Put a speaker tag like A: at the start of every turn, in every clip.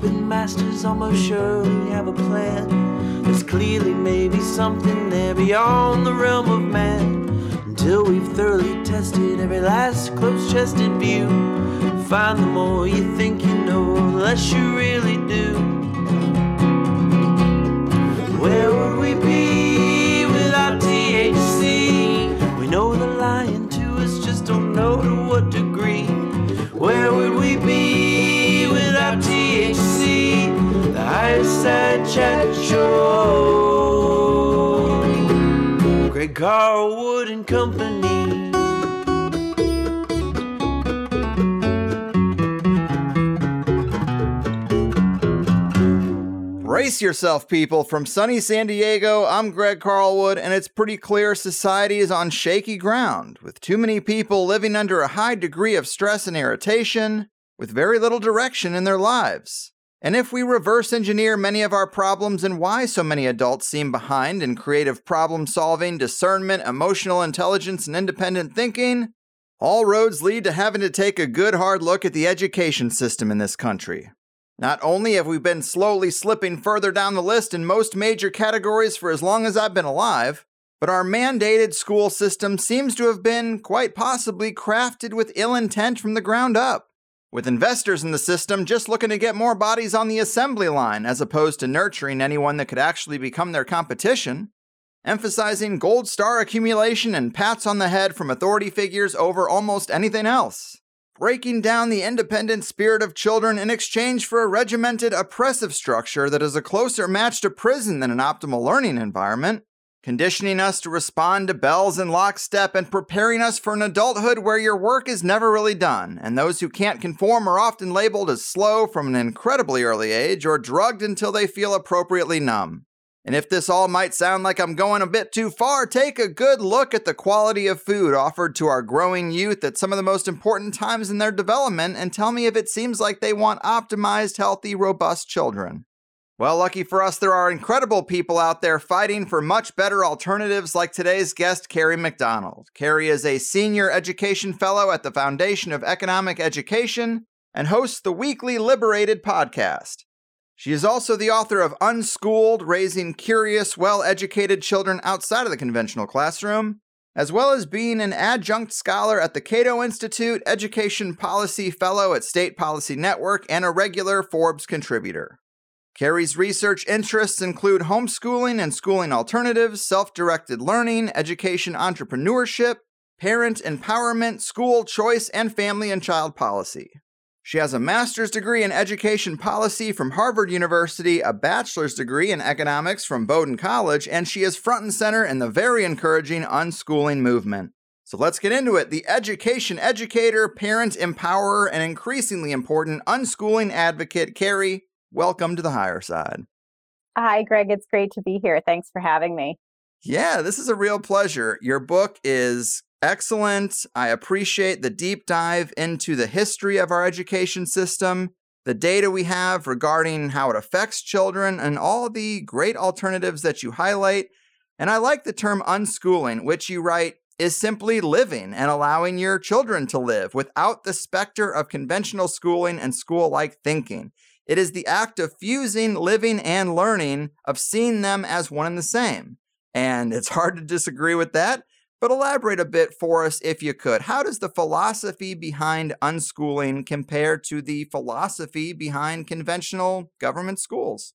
A: puppet masters almost surely have a plan. There's clearly maybe something there beyond the realm of man. Until we've thoroughly tested every last close chested view. Find the more you think you know, the less you really do. Where Show. Greg Carlwood and Company.
B: Brace yourself, people. From sunny San Diego, I'm Greg Carlwood, and it's pretty clear society is on shaky ground, with too many people living under a high degree of stress and irritation, with very little direction in their lives. And if we reverse engineer many of our problems and why so many adults seem behind in creative problem solving, discernment, emotional intelligence, and independent thinking, all roads lead to having to take a good hard look at the education system in this country. Not only have we been slowly slipping further down the list in most major categories for as long as I've been alive, but our mandated school system seems to have been, quite possibly, crafted with ill intent from the ground up with investors in the system just looking to get more bodies on the assembly line as opposed to nurturing anyone that could actually become their competition, emphasizing gold star accumulation and pats on the head from authority figures over almost anything else, breaking down the independent spirit of children in exchange for a regimented, oppressive structure that is a closer match to prison than an optimal learning environment, conditioning us to respond to bells in lockstep and preparing us for an adulthood where your work is never really done, and those who can't conform are often labeled as slow from an incredibly early age or drugged until they feel appropriately numb. And if this all might sound like I'm going a bit too far, take a good look at the quality of food offered to our growing youth at some of the most important times in their development and tell me if it seems like they want optimized, healthy, robust children. Well, lucky for us, there are incredible people out there fighting for much better alternatives, like today's guest, Kerry McDonald. Kerry is a senior education fellow at the Foundation of Economic Education and hosts the weekly LiberatED podcast. She is also the author of Unschooled Raising Curious, Well Educated Children Outside of the Conventional Classroom, as well as being an adjunct scholar at the Cato Institute, Education Policy Fellow at State Policy Network, and a regular Forbes contributor. Kerry's research interests include homeschooling and schooling alternatives, self directed learning, education entrepreneurship, parent empowerment, school choice, and family and child policy. She has a master's degree in education policy from Harvard University, a bachelor's degree in economics from Bowdoin College, and she is front and center in the very encouraging unschooling movement. So let's get into it. The education educator, parent empowerer, and increasingly important unschooling advocate, Kerry welcome to the higher side.
C: Hi, Greg. It's great to be here. Thanks for having me.
B: Yeah, this is a real pleasure. Your book is excellent. I appreciate the deep dive into the history of our education system, the data we have regarding how it affects children, and all the great alternatives that you highlight. And I like the term unschooling, which you write is simply living and allowing your children to live without the specter of conventional schooling and school like thinking. It is the act of fusing living and learning, of seeing them as one and the same. And it's hard to disagree with that, but elaborate a bit for us if you could. How does the philosophy behind unschooling compare to the philosophy behind conventional government schools?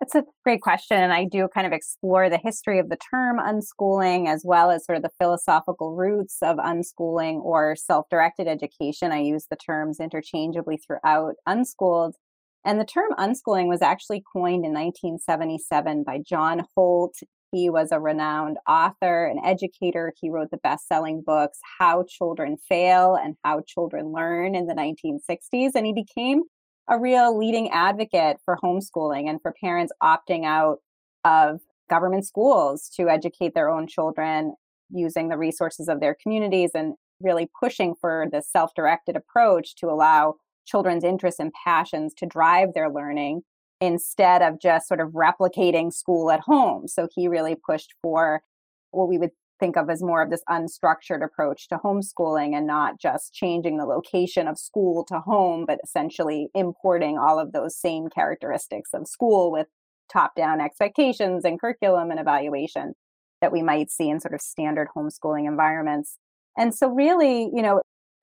C: That's a great question. And I do kind of explore the history of the term unschooling as well as sort of the philosophical roots of unschooling or self directed education. I use the terms interchangeably throughout unschooled. And the term unschooling was actually coined in 1977 by John Holt. He was a renowned author, and educator. He wrote the best selling books, How Children Fail and How Children Learn in the 1960s. And he became a real leading advocate for homeschooling and for parents opting out of government schools to educate their own children using the resources of their communities and really pushing for the self directed approach to allow children's interests and passions to drive their learning instead of just sort of replicating school at home. So he really pushed for what we would think of as more of this unstructured approach to homeschooling and not just changing the location of school to home, but essentially importing all of those same characteristics of school with top down expectations and curriculum and evaluation that we might see in sort of standard homeschooling environments. And so, really, you know,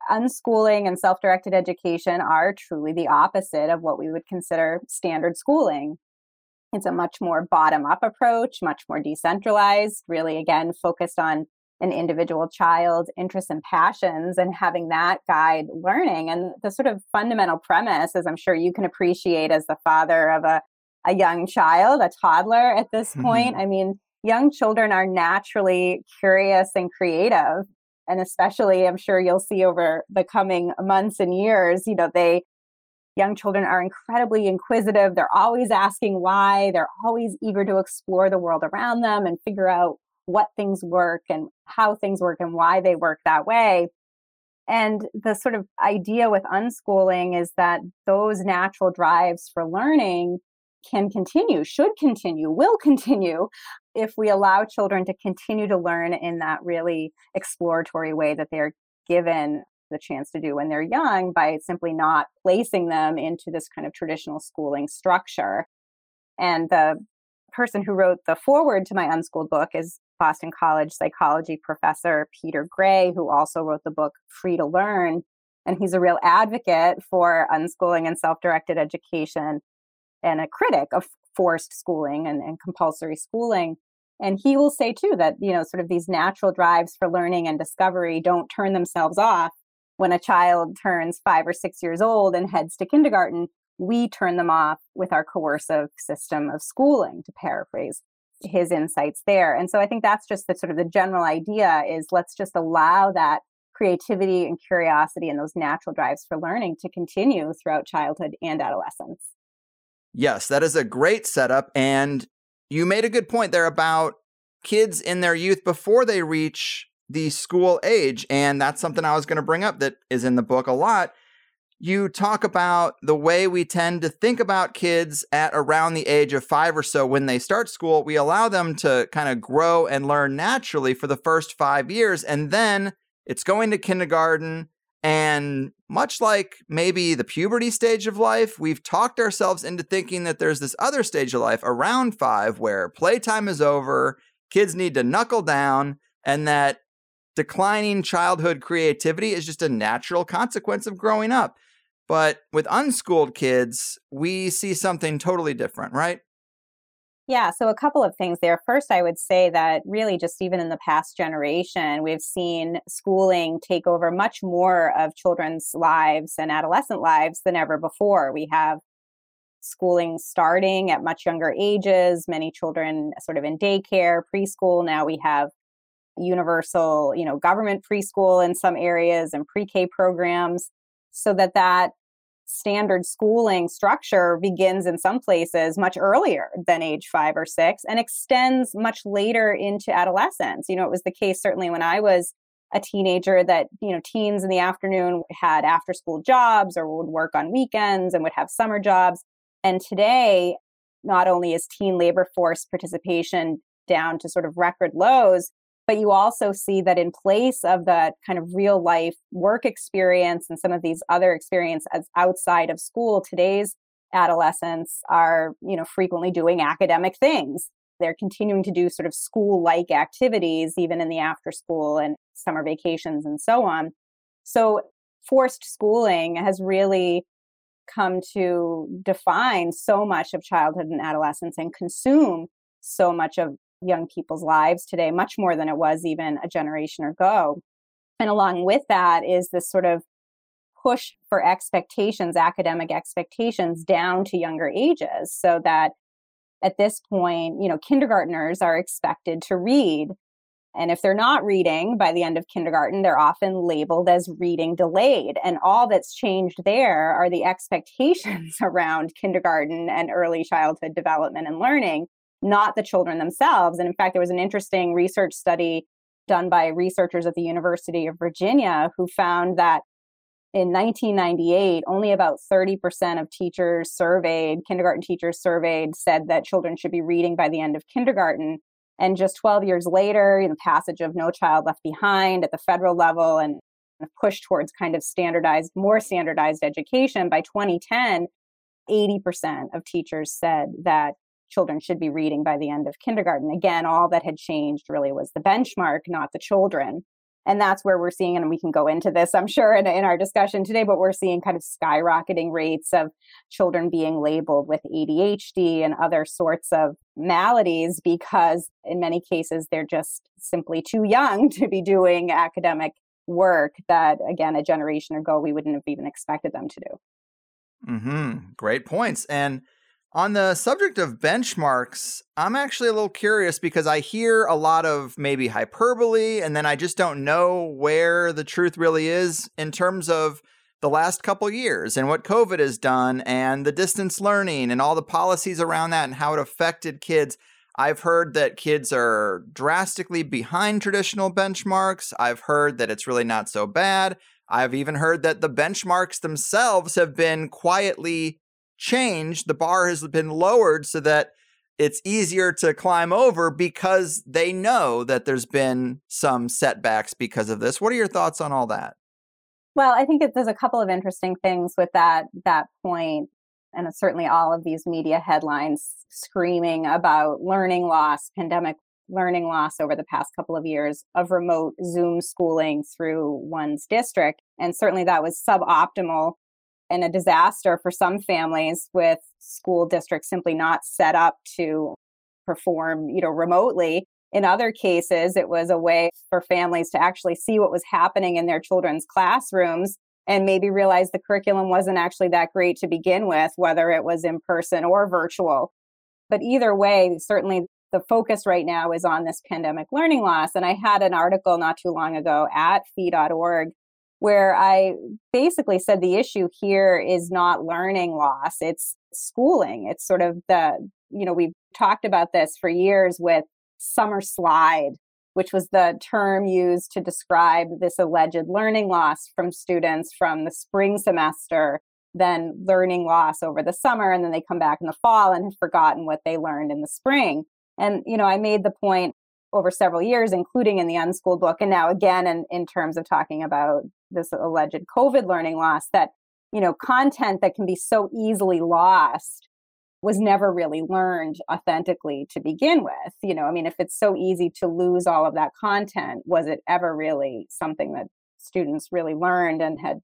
C: unschooling and self directed education are truly the opposite of what we would consider standard schooling. It's a much more bottom up approach, much more decentralized, really, again, focused on an individual child's interests and passions and having that guide learning. And the sort of fundamental premise, as I'm sure you can appreciate as the father of a, a young child, a toddler at this point, I mean, young children are naturally curious and creative and especially i'm sure you'll see over the coming months and years you know they young children are incredibly inquisitive. They're always asking why. They're always eager to explore the world around them and figure out what things work and how things work and why they work that way. And the sort of idea with unschooling is that those natural drives for learning can continue, should continue, will continue if we allow children to continue to learn in that really exploratory way that they're given the chance to do when they're young by simply not placing them into this kind of traditional schooling structure. And the person who wrote the foreword to my unschooled book is Boston College psychology professor Peter Gray, who also wrote the book Free to Learn. And he's a real advocate for unschooling and self directed education and a critic of forced schooling and, and compulsory schooling. And he will say too that, you know, sort of these natural drives for learning and discovery don't turn themselves off when a child turns five or six years old and heads to kindergarten. We turn them off with our coercive system of schooling, to paraphrase his insights there. And so I think that's just the sort of the general idea is let's just allow that creativity and curiosity and those natural drives for learning to continue throughout childhood and adolescence.
B: Yes, that is a great setup. And you made a good point there about kids in their youth before they reach the school age. And that's something I was going to bring up that is in the book a lot. You talk about the way we tend to think about kids at around the age of five or so when they start school. We allow them to kind of grow and learn naturally for the first five years. And then it's going to kindergarten and much like maybe the puberty stage of life, we've talked ourselves into thinking that there's this other stage of life around five where playtime is over, kids need to knuckle down, and that declining childhood creativity is just a natural consequence of growing up. But with unschooled kids, we see something totally different, right?
C: Yeah, so a couple of things there. First, I would say that really just even in the past generation, we've seen schooling take over much more of children's lives and adolescent lives than ever before. We have schooling starting at much younger ages, many children sort of in daycare, preschool. Now we have universal, you know, government preschool in some areas and pre-K programs so that that standard schooling structure begins in some places much earlier than age five or six and extends much later into adolescence. You know, it was the case certainly when I was a teenager that, you know, teens in the afternoon had after school jobs or would work on weekends and would have summer jobs. And today, not only is teen labor force participation down to sort of record lows, but you also see that in place of that kind of real life work experience and some of these other experiences outside of school, today's adolescents are, you know, frequently doing academic things. They're continuing to do sort of school like activities, even in the after school and summer vacations and so on. So forced schooling has really come to define so much of childhood and adolescence and consume so much of young people's lives today, much more than it was even a generation ago. And along with that is this sort of push for expectations, academic expectations down to younger ages, so that at this point, you know, kindergartners are expected to read. And if they're not reading by the end of kindergarten, they're often labeled as reading delayed. And all that's changed there are the expectations around kindergarten and early childhood development and learning not the children themselves. And in fact, there was an interesting research study done by researchers at the University of Virginia who found that in 1998, only about 30% of teachers surveyed, kindergarten teachers surveyed, said that children should be reading by the end of kindergarten. And just 12 years later, the passage of No Child Left Behind at the federal level and a push towards kind of standardized, more standardized education by 2010, 80% of teachers said that children should be reading by the end of kindergarten. Again, all that had changed really was the benchmark, not the children. And that's where we're seeing, and we can go into this, I'm sure, in, in our discussion today, but we're seeing kind of skyrocketing rates of children being labeled with ADHD and other sorts of maladies because, in many cases, they're just simply too young to be doing academic work that, again, a generation ago, we wouldn't have even expected them to do.
B: Mm-hmm. Great points. And on the subject of benchmarks, I'm actually a little curious because I hear a lot of maybe hyperbole, and then I just don't know where the truth really is in terms of the last couple years and what COVID has done and the distance learning and all the policies around that and how it affected kids. I've heard that kids are drastically behind traditional benchmarks. I've heard that it's really not so bad. I've even heard that the benchmarks themselves have been quietly changed, the bar has been lowered so that it's easier to climb over because they know that there's been some setbacks because of this. What are your thoughts on all that?
C: Well, I think there's a couple of interesting things with that that point, and certainly all of these media headlines screaming about learning loss, pandemic learning loss over the past couple of years of remote Zoom schooling through one's district, and certainly that was suboptimal and a disaster for some families with school districts simply not set up to perform, you know, remotely. In other cases, it was a way for families to actually see what was happening in their children's classrooms and maybe realize the curriculum wasn't actually that great to begin with, whether it was in person or virtual. But either way, certainly the focus right now is on this pandemic learning loss. And I had an article not too long ago at fee.org where I basically said the issue here is not learning loss, it's schooling. It's sort of the, you know, we've talked about this for years with summer slide, which was the term used to describe this alleged learning loss from students from the spring semester, then learning loss over the summer, and then they come back in the fall and have forgotten what they learned in the spring. And, you know, I made the point over several years, including in the unschooled book, and now again in, in terms of talking about this alleged COVID learning loss, that you know content that can be so easily lost was never really learned authentically to begin with. You know, I mean, if it's so easy to lose all of that content, was it ever really something that students really learned and had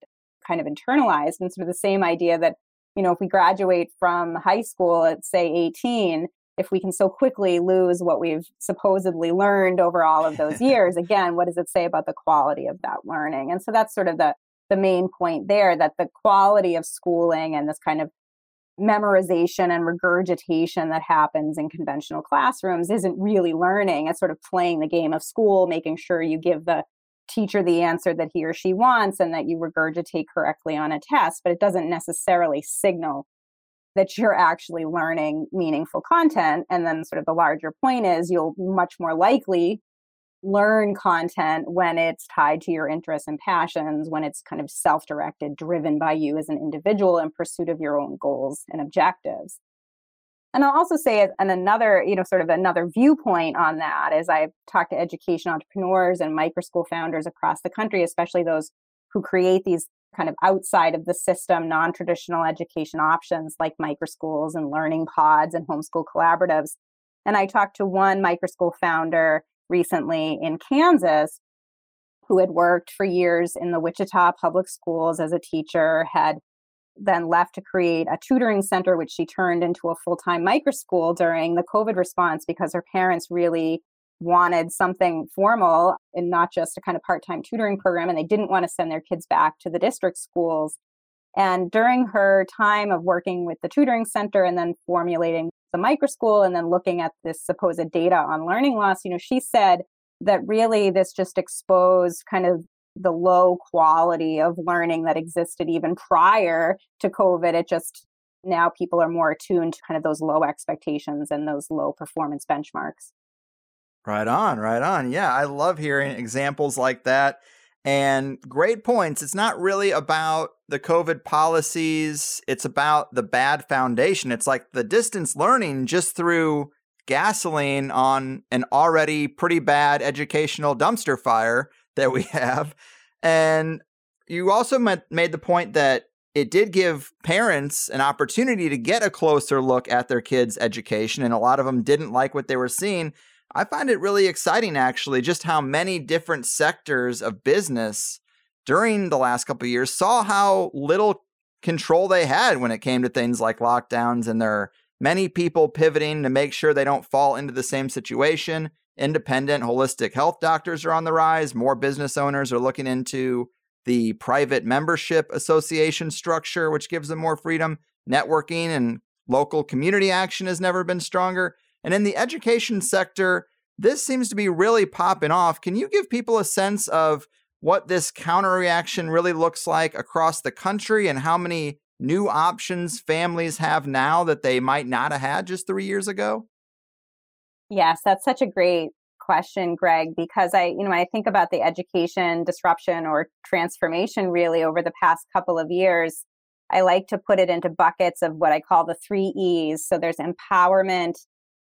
C: kind of internalized? And sort of the same idea that, you know, if we graduate from high school at say 18, if we can so quickly lose what we've supposedly learned over all of those years again what does it say about the quality of that learning? And so that's sort of the the main point there that the quality of schooling and this kind of memorization and regurgitation that happens in conventional classrooms isn't really learning. It's sort of playing the game of school making sure you give the teacher the answer that he or she wants and that you regurgitate correctly on a test but it doesn't necessarily signal that you're actually learning meaningful content. And then, sort of, the larger point is you'll much more likely learn content when it's tied to your interests and passions, when it's kind of self directed, driven by you as an individual in pursuit of your own goals and objectives. And I'll also say, and another, you know, sort of another viewpoint on that is I've talked to education entrepreneurs and microschool founders across the country, especially those who create these kind of outside of the system, non traditional education options like microschools and learning pods and homeschool collaboratives. And I talked to one microschool founder recently in Kansas who had worked for years in the Wichita public schools as a teacher, had then left to create a tutoring center, which she turned into a full time microschool during the COVID response because her parents really wanted something formal and not just a kind of part time tutoring program, and they didn't want to send their kids back to the district schools. And during her time of working with the tutoring center and then formulating the microschool and then looking at this supposed data on learning loss, you know, she said that really this just exposed kind of the low quality of learning that existed even prior to COVID. It just now people are more attuned to kind of those low expectations and those low performance benchmarks.
B: Right on, right on. Yeah, I love hearing examples like that. And great points. It's not really about the COVID policies, it's about the bad foundation. It's like the distance learning just threw gasoline on an already pretty bad educational dumpster fire that we have. And you also made the point that it did give parents an opportunity to get a closer look at their kids' education, and a lot of them didn't like what they were seeing. I find it really exciting, actually, just how many different sectors of business during the last couple years saw how little control they had when it came to things like lockdowns, and there are many people pivoting to make sure they don't fall into the same situation. Independent holistic health doctors are on the rise. More business owners are looking into the private membership association structure, which gives them more freedom. Networking and local community action has never been stronger. And in the education sector, this seems to be really popping off. Can you give people a sense of what this counter reaction really looks like across the country and how many new options families have now that they might not have had just three years ago?
C: Yes, that's such a great question, Greg, because I, you know, I think about the education disruption or transformation really over the past couple of years. I like to put it into buckets of what I call the three E's. So there's empowerment,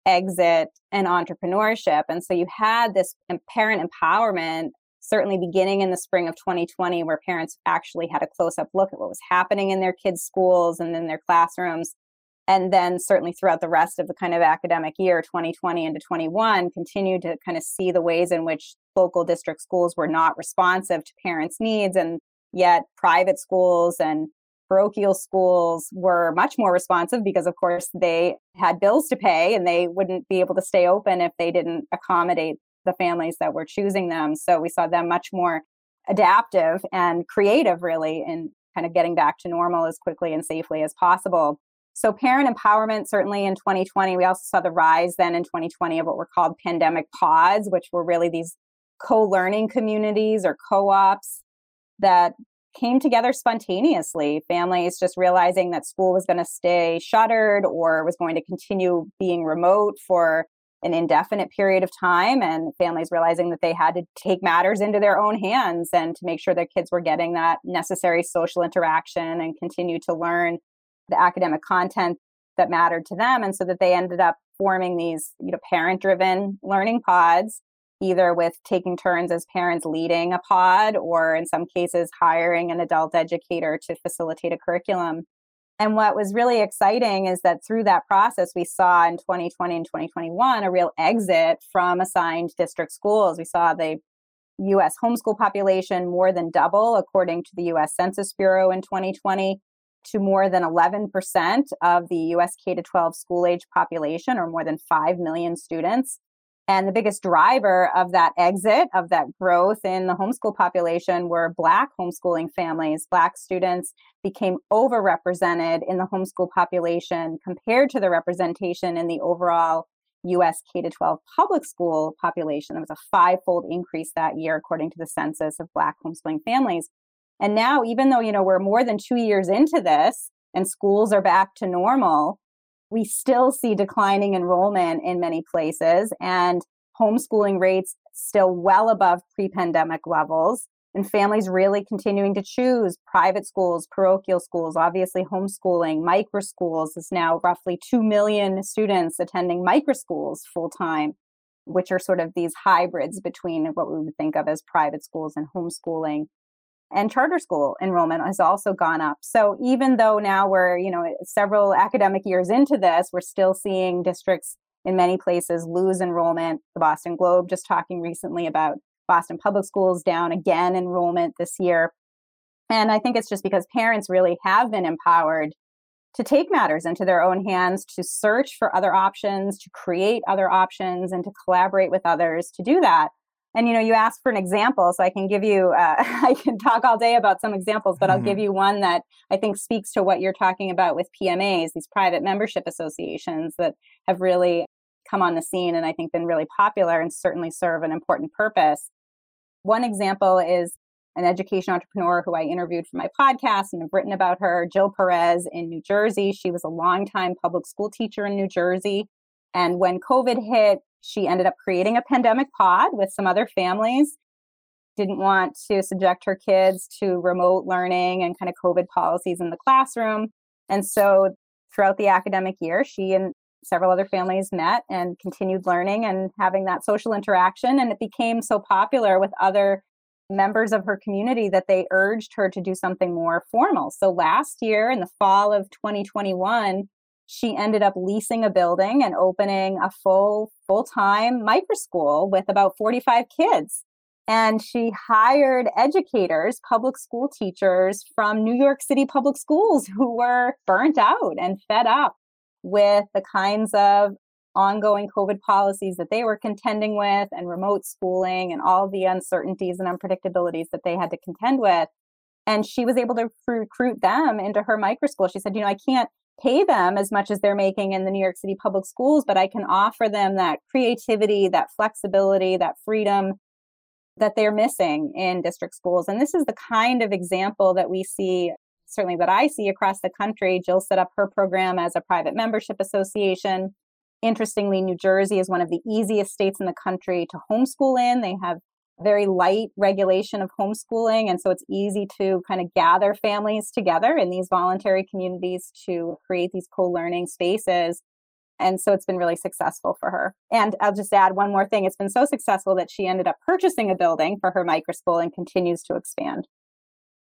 C: exit, and entrepreneurship. And so you had this parent empowerment certainly beginning in the spring of 2020 where parents actually had a close up look at what was happening in their kids' schools and in their classrooms and then certainly throughout the rest of the kind of academic year 2020 into 21 continued to kind of see the ways in which local district schools were not responsive to parents needs and yet private schools and parochial schools were much more responsive because of course they had bills to pay and they wouldn't be able to stay open if they didn't accommodate the families that were choosing them. So we saw them much more adaptive and creative really in kind of getting back to normal as quickly and safely as possible. So, parent empowerment, certainly in 2020, we also saw the rise then in 2020 of what were called pandemic pods, which were really these co learning communities or co ops that came together spontaneously. Families just realizing that school was going to stay shuttered or was going to continue being remote for an indefinite period of time, and families realizing that they had to take matters into their own hands and to make sure their kids were getting that necessary social interaction and continue to learn the academic content that mattered to them. And so that they ended up forming these, you know, parent driven learning pods, either with taking turns as parents leading a pod or in some cases hiring an adult educator to facilitate a curriculum. And what was really exciting is that through that process, we saw in 2020 and 2021 a real exit from assigned district schools. We saw the US homeschool population more than double, according to the US Census Bureau in 2020 to more than 11% of the US K 12 school age population, or more than 5 million students. And the biggest driver of that exit, of that growth in the homeschool population, were Black homeschooling families. Black students became overrepresented in the homeschool population compared to the representation in the overall US K 12 public school population. There was a five fold increase that year, according to the census of Black homeschooling families. And now, even though, you know, we're more than two years into this and schools are back to normal, we still see declining enrollment in many places and homeschooling rates still well above pre pandemic levels. And families really continuing to choose private schools, parochial schools, obviously homeschooling, micro schools is now roughly 2 million students attending micro schools full time, which are sort of these hybrids between what we would think of as private schools and homeschooling and charter school enrollment has also gone up. So even though now we're, you know, several academic years into this, we're still seeing districts in many places lose enrollment. The Boston Globe just talking recently about Boston Public Schools down again enrollment this year. And I think it's just because parents really have been empowered to take matters into their own hands, to search for other options, to create other options, and to collaborate with others to do that and you know you asked for an example so i can give you uh, i can talk all day about some examples but mm-hmm. i'll give mm-hmm. you one that i think speaks to what you're talking about with pmas these private membership associations that have really come on the scene and i think been really popular and certainly serve an important purpose one example is an education entrepreneur who i interviewed for my podcast and have written about her jill perez in new jersey she was a longtime public school teacher in new jersey and when covid hit she ended up creating a pandemic pod with some other families. Didn't want to subject her kids to remote learning and kind of COVID policies in the classroom. And so throughout the academic year, she and
D: several other families met and continued learning and having that social interaction. And it became so popular with other members of her community that they urged her to do something more formal. So last year, in the fall of 2021, she ended up leasing a building and opening a full full-time micro school with about 45 kids. And she hired educators public school teachers from new york city public schools who were burnt out and fed up with the kinds of ongoing covid policies that they were contending with and remote schooling and all the uncertainties and unpredictabilities that they had to contend with. And she was able to recruit them into her micro school she said you know i can't pay them as much as they're making in the New York City public schools, but I can offer them that creativity, that flexibility, that freedom that they're missing in district schools. And this is the kind of example that we see, certainly that I see across the country. Jill set up her program as a private membership association. Interestingly, New Jersey is one of the easiest states in the country to homeschool in. They have very light regulation of homeschooling. And so it's easy to kind of gather families together in these voluntary communities to create these co learning spaces. And so it's been really successful for her. And I'll just add one more thing. It's been so successful that she ended up purchasing a building for her micro school and continues to expand.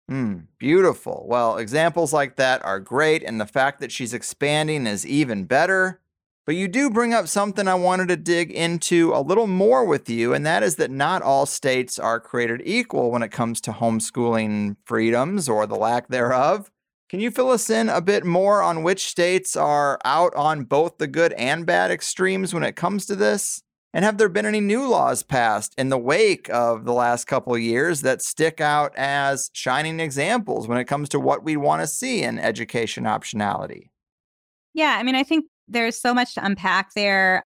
B: Mm, beautiful. Well, examples like that are great. And the fact that she's expanding is even better. But you do bring up something I wanted to dig into a little more with you, and that is that not all states are created equal when it comes to homeschooling freedoms or the lack thereof. Can you fill us in a bit more on which states are out on both the good and bad extremes when it comes to this? And have there been any new laws passed in the wake of the last couple of years that stick out as shining examples when it comes to what we want to see in education optionality?
C: Yeah, I mean, I think there's so much to unpack there.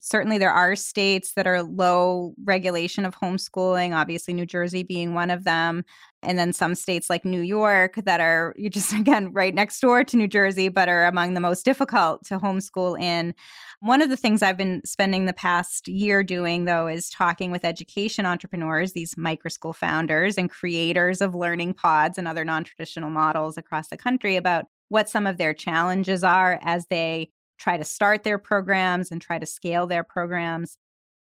C: Certainly, there are states that are low regulation of homeschooling, obviously, New Jersey being one of them. And then some states like New York that are you just, again, right next door to New Jersey, but are among the most difficult to homeschool in. One of the things I've been spending the past year doing, though, is talking with education entrepreneurs, these micro school founders and creators of learning pods and other non traditional models across the country about what some of their challenges are as they try to start their programs and try to scale their programs.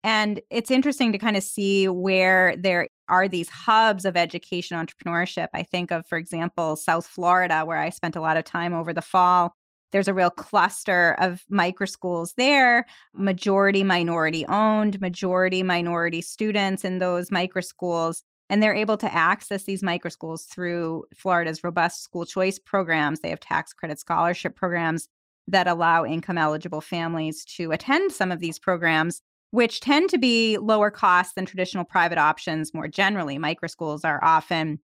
C: And it's interesting to kind of see where there are these hubs of education entrepreneurship. I think of, for example, South Florida, where I spent a lot of time over the fall. There's a real cluster of micro schools there, majority minority owned, majority minority students in those micro schools. And they're able to access these micro schools through Florida's robust school choice programs. They have tax credit scholarship programs that allow income eligible families to attend some of these programs, which tend to be lower cost than traditional private options more generally. Micro schools are often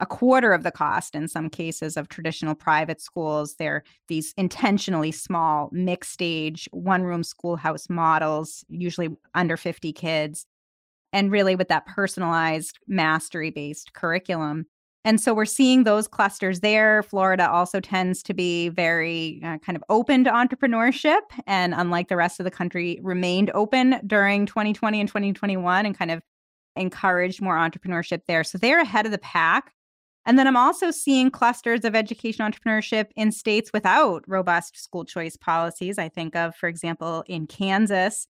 C: a quarter of the cost in some cases of traditional private schools. They're these intentionally small, mixed stage, one room schoolhouse models, usually under 50 kids, and really with that personalized mastery based curriculum. And so we're seeing those clusters there. Florida also tends to be very uh, kind of open to entrepreneurship. And unlike the rest of the country, remained open during 2020 and 2021 and kind of encouraged more entrepreneurship there. So they're ahead of the pack. And then I'm also seeing clusters of education entrepreneurship in states without robust school choice policies. I think of, for example, in Kansas,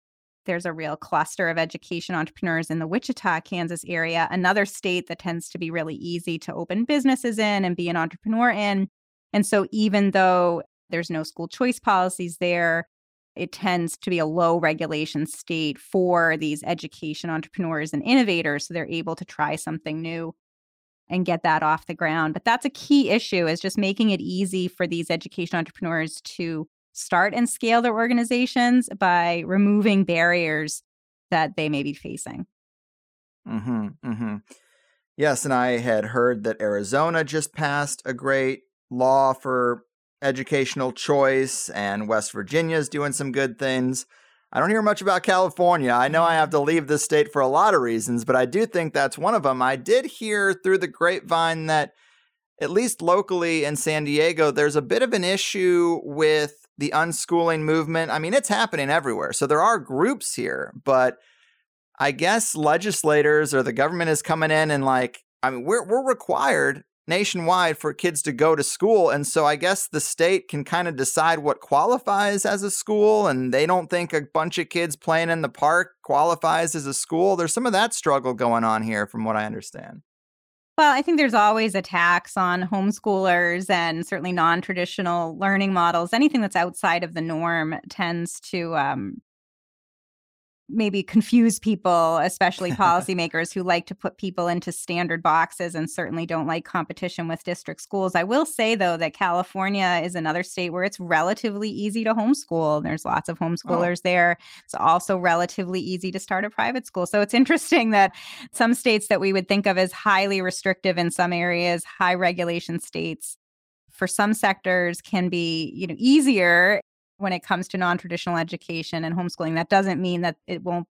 C: there's a real cluster of education entrepreneurs in the Wichita, Kansas area, another state that tends to be really easy to open businesses in and be an entrepreneur in. And so, even though there's no school choice policies there, it tends to be a low regulation state for these education entrepreneurs and innovators. So they're able to try something new and get that off the ground. But that's a key issue is just making it easy for these education entrepreneurs to start and scale their organizations by removing barriers that they may be facing.
B: Mm-hmm, mm-hmm. Yes, and I had heard that Arizona just passed a great law for educational choice, and West Virginia is doing some good things. I don't hear much about California. I know I have to leave this state for a lot of reasons, but I do think that's one of them. I did hear through the grapevine that, at least locally in San Diego, there's a bit of an issue with the unschooling movement. I mean, it's happening everywhere. So there are groups here, but I guess legislators or the government is coming in and like, I mean, we're we're required nationwide for kids to go to school. And so I guess the state can kind of decide what qualifies as a school. And they don't think a bunch of kids playing in the park qualifies as a school. There's some of that struggle going on here, from what I understand.
C: Well, I think there's always attacks on homeschoolers and certainly non traditional learning models. Anything that's outside of the norm tends to um, maybe confuse people, especially policymakers who like to put people into standard boxes and certainly don't like competition with district schools. I will say, though, that California is another state where it's relatively easy to homeschool. There's lots of oh. homeschoolers oh. there. It's also relatively easy to start a private school. So it's interesting that some states that we would think of as highly restrictive in some areas, high regulation states, for some sectors can be you know easier when it comes to non-traditional education and homeschooling that doesn't mean that it won't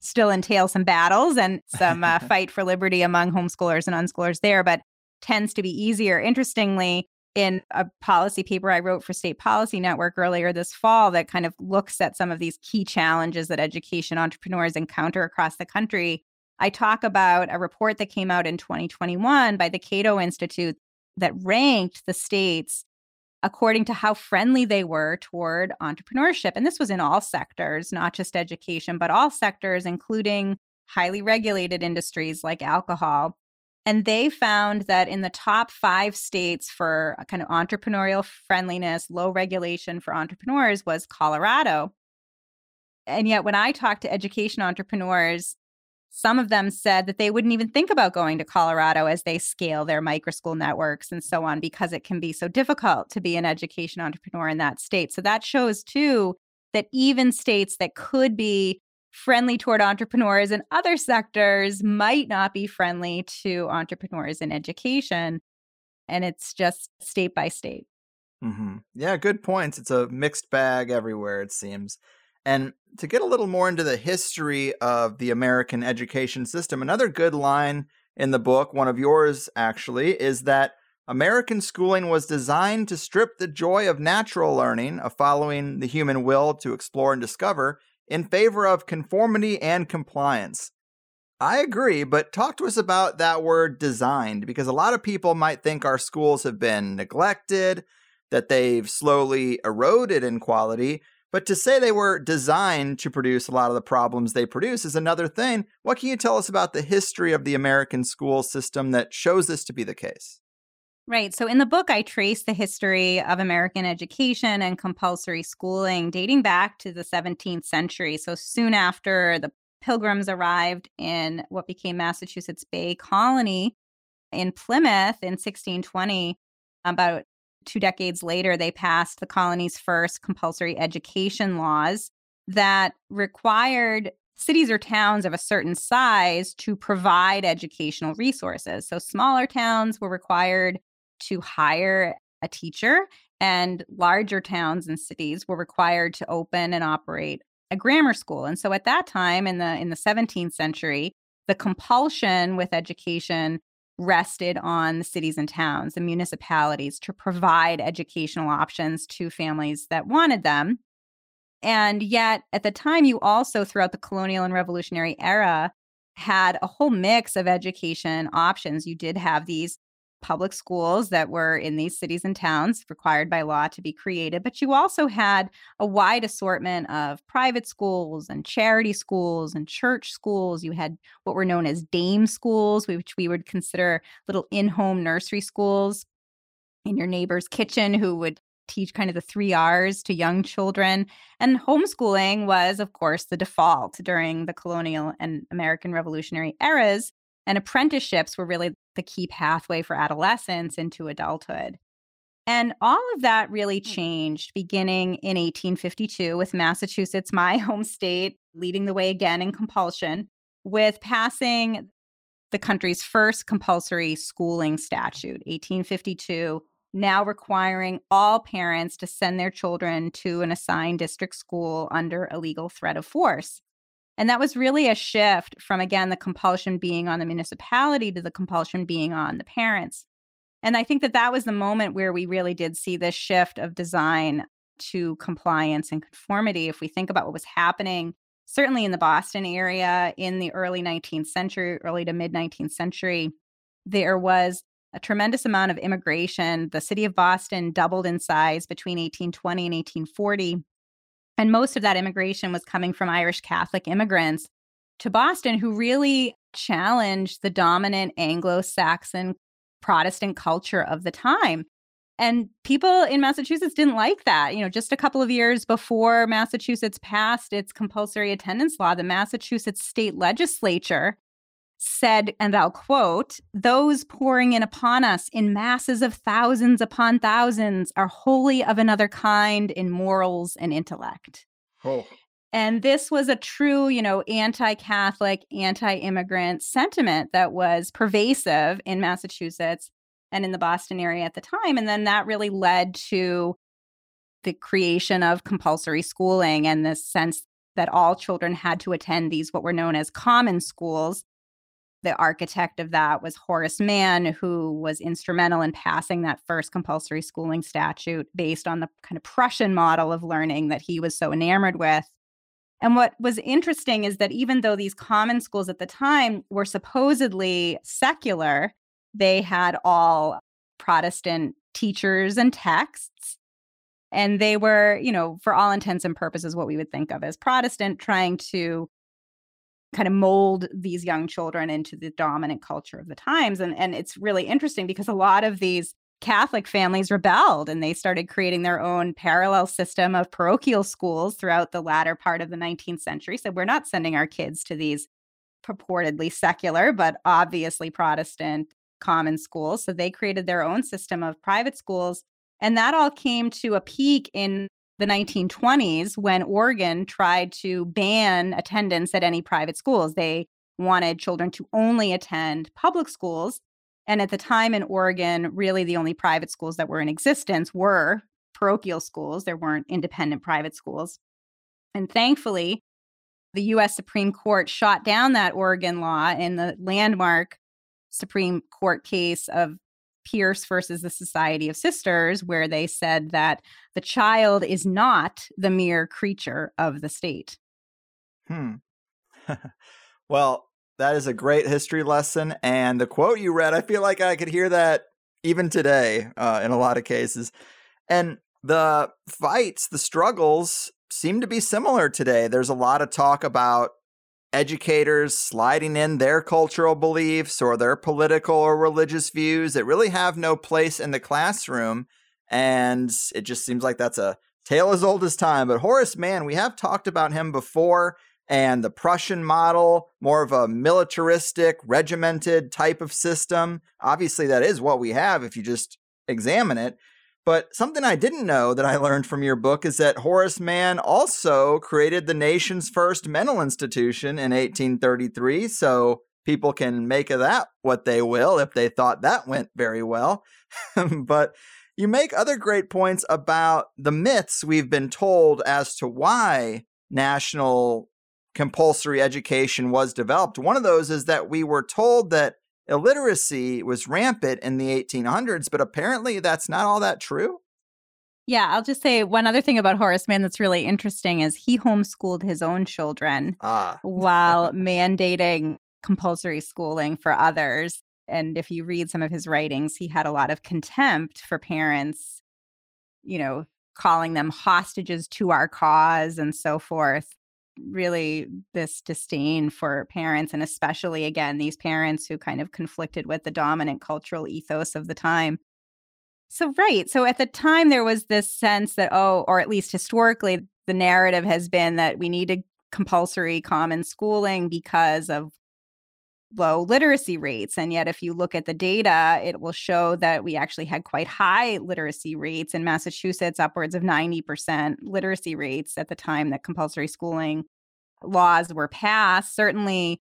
C: still entail some battles and some uh, fight for liberty among homeschoolers and unschoolers there but tends to be easier interestingly in a policy paper I wrote for State Policy Network earlier this fall that kind of looks at some of these key challenges that education entrepreneurs encounter across the country. I talk about a report that came out in 2021 by the Cato Institute that ranked the states according to how friendly they were toward entrepreneurship. And this was in all sectors, not just education, but all sectors, including highly regulated industries like alcohol. And they found that in the top five states for uh, kind of entrepreneurial friendliness, low regulation for entrepreneurs was Colorado. And yet, when I talk to education entrepreneurs, some of them said that they wouldn't even think about going to Colorado as they scale their microschool networks and so on because it can be so difficult to be an education entrepreneur in that state. So that shows too that even states that could be friendly toward entrepreneurs in other sectors might not be friendly to entrepreneurs in education. And it's just state by state.
B: Mm-hmm. Yeah, good points. It's a mixed bag everywhere, it seems. And to get a little more into the history of the American education system, another good line in the book, one of yours actually, is that American schooling was designed to strip the joy of natural learning, of following the human will to explore and discover, in favor of conformity and compliance. I agree, but talk to us about that word designed, because a lot of people might think our schools have been neglected, that they've slowly eroded in quality, but to say they were designed to produce a lot of the problems they produce is another thing. What can you tell us about the history of the American school system that shows this to be the case?
C: Right. So in the book, I trace the history of American education and compulsory schooling dating back to the 17th century. So soon after the Pilgrims arrived in what became Massachusetts Bay Colony in Plymouth in 1620, about two decades later, they passed the colony's first compulsory education laws that required cities or towns of a certain size to provide educational resources. So smaller towns were required to hire a teacher, and larger towns and cities were required to open and operate a grammar school. And so at that time in the in the 17th century, the compulsion with education rested on the cities and towns, the municipalities, to provide educational options to families that wanted them. And yet, at the time, you also, throughout the colonial and revolutionary era, had a whole mix of education options. You did have these public schools that were in these cities and towns required by law to be created, but you also had a wide assortment of private schools and charity schools and church schools. You had what were known as dame schools, which we would consider little in home nursery schools in your neighbor's kitchen who would teach kind of the three R's to young children. And homeschooling was, of course, the default during the colonial and American Revolutionary eras. And apprenticeships were really the key pathway for adolescence into adulthood. And all of that really hmm. changed beginning in 1852 with Massachusetts, my home state, leading the way again in compulsion, with passing the country's first compulsory schooling statute, 1852, now requiring all parents to send their children to an assigned district school under a legal threat of force. And that was really a shift from, again, the compulsion being on the municipality to the compulsion being on the parents. And I think that that was the moment where we really did see this shift of design to compliance and conformity. If we think about what was happening, certainly in the Boston area in the early 19th century, early to mid 19th century, there was a tremendous amount of immigration. The city of Boston doubled in size between 1820 and 1840. And most of that immigration was coming from Irish Catholic immigrants to Boston who really challenged the dominant Anglo Saxon Protestant culture of the time. And people in Massachusetts didn't like that. You know, just a couple of years before Massachusetts passed its compulsory attendance law, the Massachusetts state legislature said, and I'll quote, those pouring in upon us in masses of thousands upon thousands are wholly of another kind in morals and intellect.
B: Oh.
C: And this was a true, you know, anti Catholic, anti immigrant sentiment that was pervasive in Massachusetts and in the Boston area at the time. And then that really led to the creation of compulsory schooling and the sense that all children had to attend these, what were known as common schools, the architect of that was Horace Mann, who was instrumental in passing that first compulsory schooling statute based on the kind of Prussian model of learning that he was so enamored with. And what was interesting is that even though these common schools at the time were supposedly secular, they had all Protestant teachers and texts. And they were, you know, for all intents and purposes, what we would think of as Protestant, trying to kind of mold these young children into the dominant culture of the times. And, and it's really interesting because a lot of these Catholic families rebelled and they started creating their own parallel system of parochial schools throughout the latter part of the 19th century. So we're not sending our kids to these purportedly secular, but obviously Protestant common schools. So they created their own system of private schools. And that all came to a peak in the 1920s when Oregon tried to ban attendance at any private schools. They wanted children to only attend public schools. And at the time in Oregon, really the only private schools that were in existence were parochial schools. There weren't independent private schools. And thankfully, the US Supreme Court shot down that Oregon law in the landmark Supreme Court case of Pierce versus the Society of Sisters, where they said that the child is not the mere creature of the state.
B: Hmm. well, that is a great history lesson. And the quote you read, I feel like I could hear that even today uh, in a lot of cases. And the fights, the struggles seem to be similar today. There's a lot of talk about educators sliding in their cultural beliefs or their political or religious views that really have no place in the classroom. And it just seems like that's a tale as old as time. But Horace Mann, we have talked about him before and the Prussian model, more of a militaristic, regimented type of system. Obviously, that is what we have if you just examine it. But something I didn't know that I learned from your book is that Horace Mann also created the nation's first mental institution in 1833. So people can make of that what they will if they thought that went very well. but you make other great points about the myths we've been told as to why national compulsory education was developed. One of those is that we were told that illiteracy was rampant in the 1800s, but apparently that's not all that true.
C: Yeah, I'll just say one other thing about Horace Mann that's really interesting is he homeschooled his own children
B: ah.
C: while mandating compulsory schooling for others. And if you read some of his writings, he had a lot of contempt for parents, you know, calling them hostages to our cause and so forth really this disdain for parents and especially again these parents who kind of conflicted with the dominant cultural ethos of the time. So right so at the time there was this sense that oh or at least historically the narrative has been that we needed compulsory common schooling because of low literacy rates. And yet, if you look at the data, it will show that we actually had quite high literacy rates in Massachusetts, upwards of 90% literacy rates at the time that compulsory schooling laws were passed. Certainly,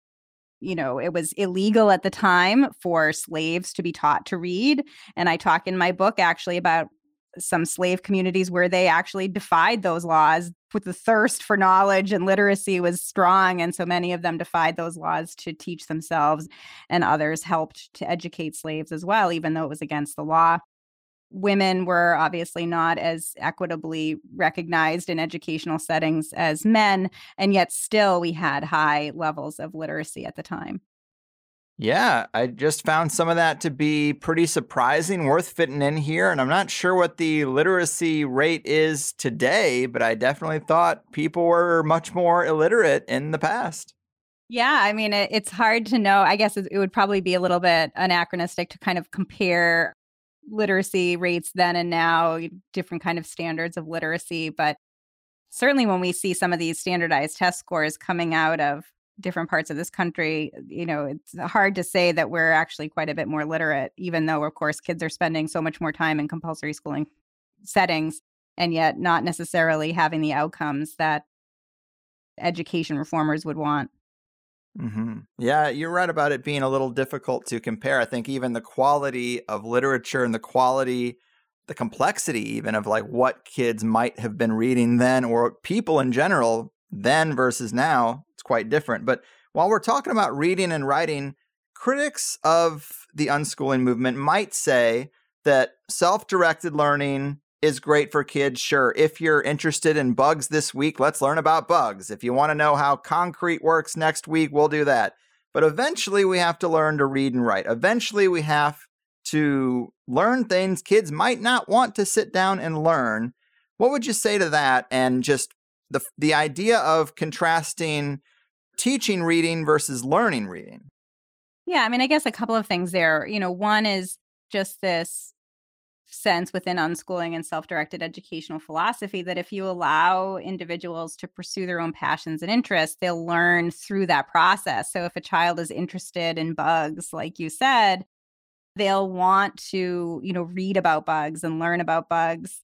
C: you know, it was illegal at the time for slaves to be taught to read. And I talk in my book actually about some slave communities where they actually defied those laws with the thirst for knowledge and literacy was strong and so many of them defied those laws to teach themselves and others helped to educate slaves as well even though it was against the law. Women were obviously not as equitably recognized in educational settings as men and yet still we had high levels of literacy at the time
B: Yeah, I just found some of that to be pretty surprising, worth fitting in here. And I'm not sure what the literacy rate is today, but I definitely thought people were much more illiterate in the past.
C: Yeah, I mean, it, it's hard to know. I guess it, it would probably be a little bit anachronistic to kind of compare literacy rates then and now, different kind of standards of literacy. But certainly when we see some of these standardized test scores coming out of different parts of this country, you know, it's hard to say that we're actually quite a bit more literate, even though, of course, kids are spending so much more time in compulsory schooling settings and yet not necessarily having the outcomes that education reformers would want.
B: Mm-hmm. Yeah, you're right about it being a little difficult to compare. I think even the quality of literature and the quality, the complexity, even of like what kids might have been reading then or people in general then versus now, quite different. But while we're talking about reading and writing, critics of the unschooling movement might say that self directed learning is great for kids. Sure, if you're interested in bugs this week, let's learn about bugs. If you want to know how concrete works next week, we'll do that. But eventually, we have to learn to read and write. Eventually, we have to learn things kids might not want to sit down and learn. What would you say to that? And just the the idea of contrasting teaching reading versus learning reading.
C: Yeah, I mean, I guess a couple of things there. You know, one is just this sense within unschooling and self-directed educational philosophy that if you allow individuals to pursue their own passions and interests they'll learn through that process so if a child is interested in bugs like you said they'll want to you know read about bugs and learn about bugs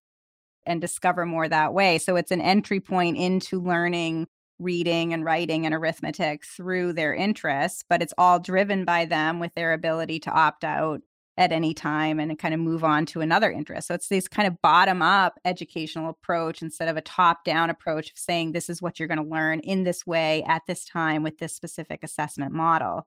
C: and discover more that way. So it's an entry point into learning reading and writing and arithmetic through their interests, but it's all driven by them with their ability to opt out at any time and kind of move on to another interest. So it's this kind of bottom up educational approach instead of a top down approach of saying this is what you're going to learn in this way at this time with this specific assessment model.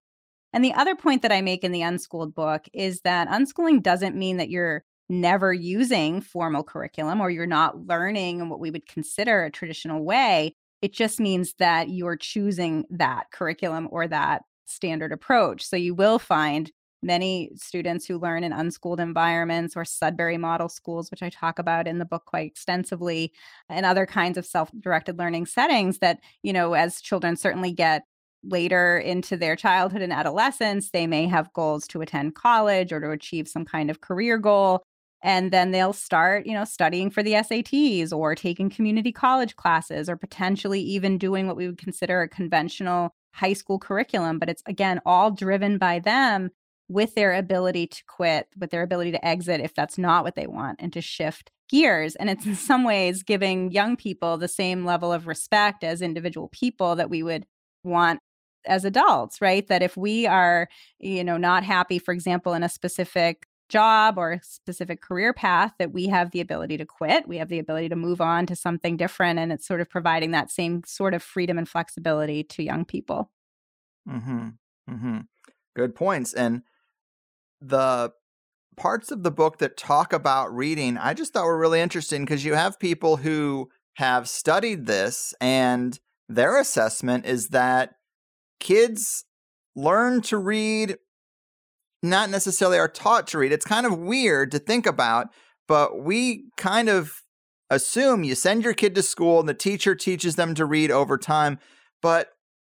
C: And the other point that I make in the unschooled book is that unschooling doesn't mean that you're never using formal curriculum or you're not learning in what we would consider a traditional way, it just means that you're choosing that curriculum or that standard approach. So you will find many students who learn in unschooled environments or Sudbury model schools, which I talk about in the book quite extensively, and other kinds of self directed learning settings that, you know, as children certainly get later into their childhood and adolescence, they may have goals to attend college or to achieve some kind of career goal and then they'll start you know studying for the SATs or taking community college classes or potentially even doing what we would consider a conventional high school curriculum but it's again all driven by them with their ability to quit with their ability to exit if that's not what they want and to shift gears and it's in some ways giving young people the same level of respect as individual people that we would want as adults right? That if we are you know not happy for example in a specific job or a specific career path that we have the ability to quit. We have the ability to move on to something different. And it's sort of providing that same sort of freedom and flexibility to young people.
B: Mm-hmm. Mm-hmm. Good points. And the parts of the book that talk about reading, I just thought were really interesting because you have people who have studied this and their assessment is that kids learn to read not necessarily are taught to read. It's kind of weird to think about, but we kind of assume you send your kid to school and the teacher teaches them to read over time, but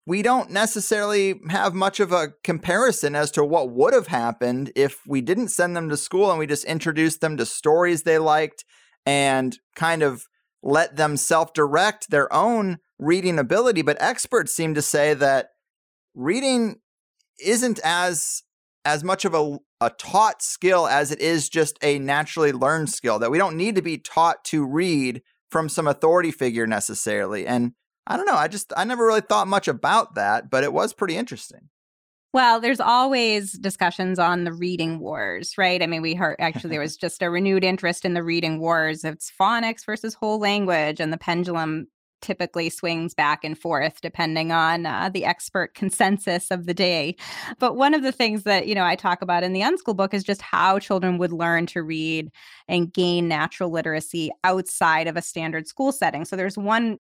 B: we don't necessarily have much of a comparison as to what would have happened if we didn't send them to school and we just introduced them to stories they liked and kind of let them self direct their own reading ability. But experts seem to say that reading isn't as as much of a, a taught skill as it is just a naturally learned skill, that we don't need to be taught to read from some authority figure necessarily. And I don't know, I just, I never really thought much about that, but it was pretty interesting.
C: Well, there's always discussions on the reading wars, right? I mean, we heard actually there was just a renewed interest in the reading wars. It's phonics versus whole language, and the pendulum typically swings back and forth depending on uh, the expert consensus of the day. But one of the things that, you know, I talk about in the Unschool book is just how children would learn to read and gain natural literacy outside of a standard school setting. So there's one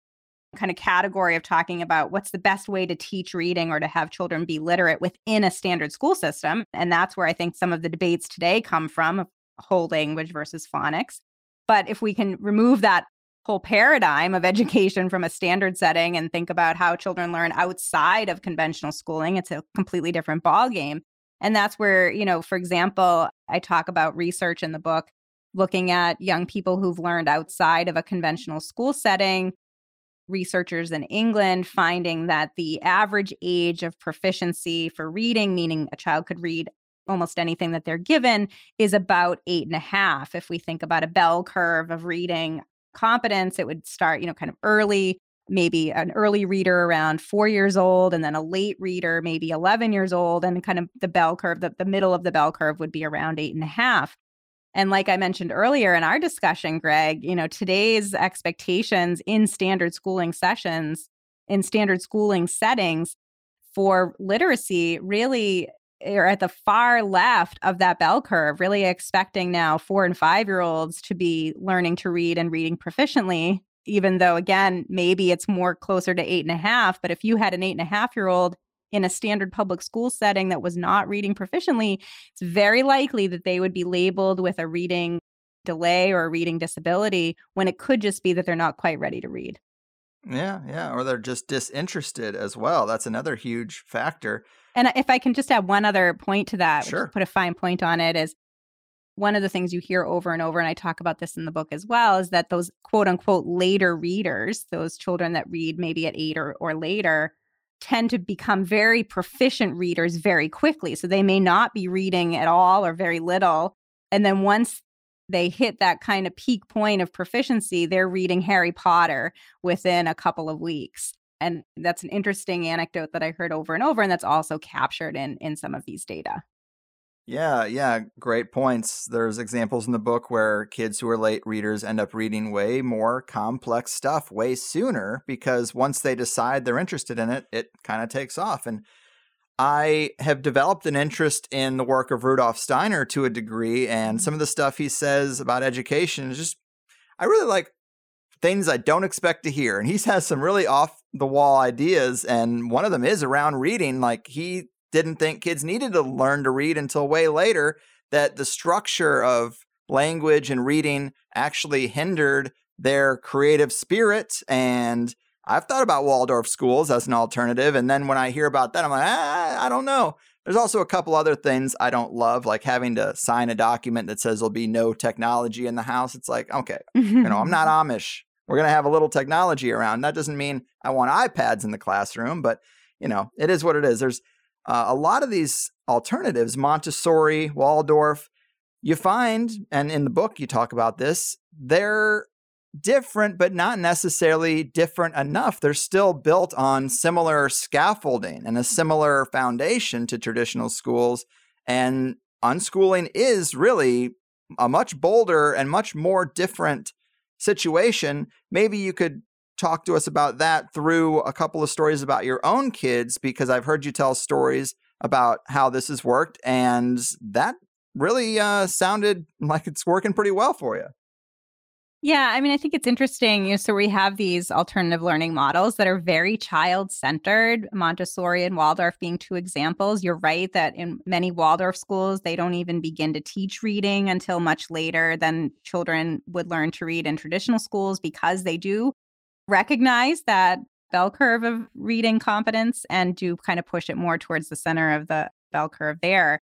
C: kind of category of talking about what's the best way to teach reading or to have children be literate within a standard school system. And that's where I think some of the debates today come from whole language versus phonics. But if we can remove that whole paradigm of education from a standard setting and think about how children learn outside of conventional schooling, it's a completely different ballgame. And that's where, you know, for example, I talk about research in the book looking at young people who've learned outside of a conventional school setting. Researchers in England finding that the average age of proficiency for reading, meaning a child could read almost anything that they're given, is about eight and a half. If we think about a bell curve of reading competence, it would start, you know, kind of early, maybe an early reader around four years old, and then a late reader, maybe 11 years old, and kind of the bell curve, the, the middle of the bell curve would be around eight and a half. And like I mentioned earlier in our discussion, Greg, you know, today's expectations in standard schooling sessions, in standard schooling settings for literacy really are at the far left of that bell curve, really expecting now four and five year olds to be learning to read and reading proficiently, even though, again, maybe it's more closer to eight and a half. But if you had an eight and a half year old in a standard public school setting that was not reading proficiently, it's very likely that they would be labeled with a reading delay or a reading disability when it could just be that they're not quite ready to read.
B: Yeah, yeah, or they're just disinterested as well. That's another huge factor.
C: And if I can just add one other point to that,
B: sure.
C: put a fine point on it, is one of the things you hear over and over, and I talk about this in the book as well, is that those quote unquote later readers, those children that read maybe at eight or, or later, tend to become very proficient readers very quickly. So they may not be reading at all or very little. And then once they hit that kind of peak point of proficiency, they're reading Harry Potter within a couple of weeks. And that's an interesting anecdote that I heard over and over. And that's also captured in, in some of these data.
B: Yeah, yeah, great points. There's examples in the book where kids who are late readers end up reading way more complex stuff way sooner because once they decide they're interested in it, it kind of takes off. And I have developed an interest in the work of Rudolf Steiner to a degree, and mm-hmm. some of the stuff he says about education is just, I really like things I don't expect to hear. And he has some really off the wall ideas, and one of them is around reading. Like, he didn't think kids needed to learn to read until way later, that the structure of language and reading actually hindered their creative spirit. And I've thought about Waldorf schools as an alternative. And then when I hear about that, I'm like, ah, I don't know. There's also a couple other things I don't love, like having to sign a document that says there'll be no technology in the house. It's like, okay, you know, I'm not Amish. We're going to have a little technology around. That doesn't mean I want iPads in the classroom, but, you know, it is what it is. There's uh, a lot of these alternatives, Montessori, Waldorf, you find, and in the book you talk about this, they're different, but not necessarily different enough. They're still built on similar scaffolding and a similar foundation to traditional schools. And unschooling is really a much bolder and much more different situation. Maybe you could talk to us about that through a couple of stories about your own kids because I've heard you tell stories about how this has worked, and that really uh, sounded like it's working pretty well for you.
C: Yeah, I mean, I think it's interesting. You know, so we have these alternative learning models that are very child centered, Montessori and Waldorf being two examples. You're right that in many Waldorf schools, they don't even begin to teach reading until much later than children would learn to read in traditional schools because they do recognize that bell curve of reading competence and do kind of push it more towards the center of the bell curve there.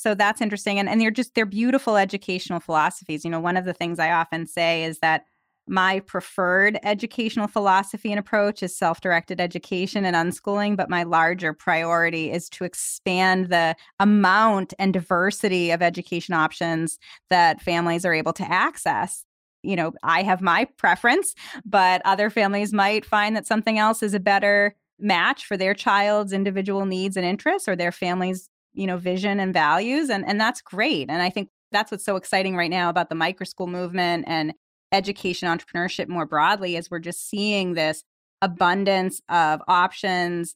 C: So that's interesting. And, and they're just, they're beautiful educational philosophies. You know, one of the things I often say is that my preferred educational philosophy and approach is self directed education and unschooling, but my larger priority is to expand the amount and diversity of education options that families are able to access you know, I have my preference, but other families might find that something else is a better match for their child's individual needs and interests or their family's, you know, vision and values. And, and that's great. And I think that's what's so exciting right now about the microschool movement and education entrepreneurship more broadly is we're just seeing this abundance of options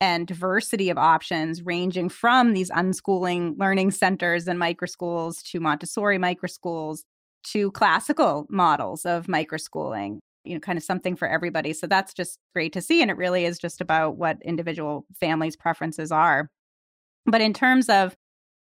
C: and diversity of options ranging from these unschooling learning centers and microschools to Montessori microschools to classical models of microschooling. you know, kind of something for everybody. So that's just great to see. And it really is just about what individual families' preferences are. But in terms of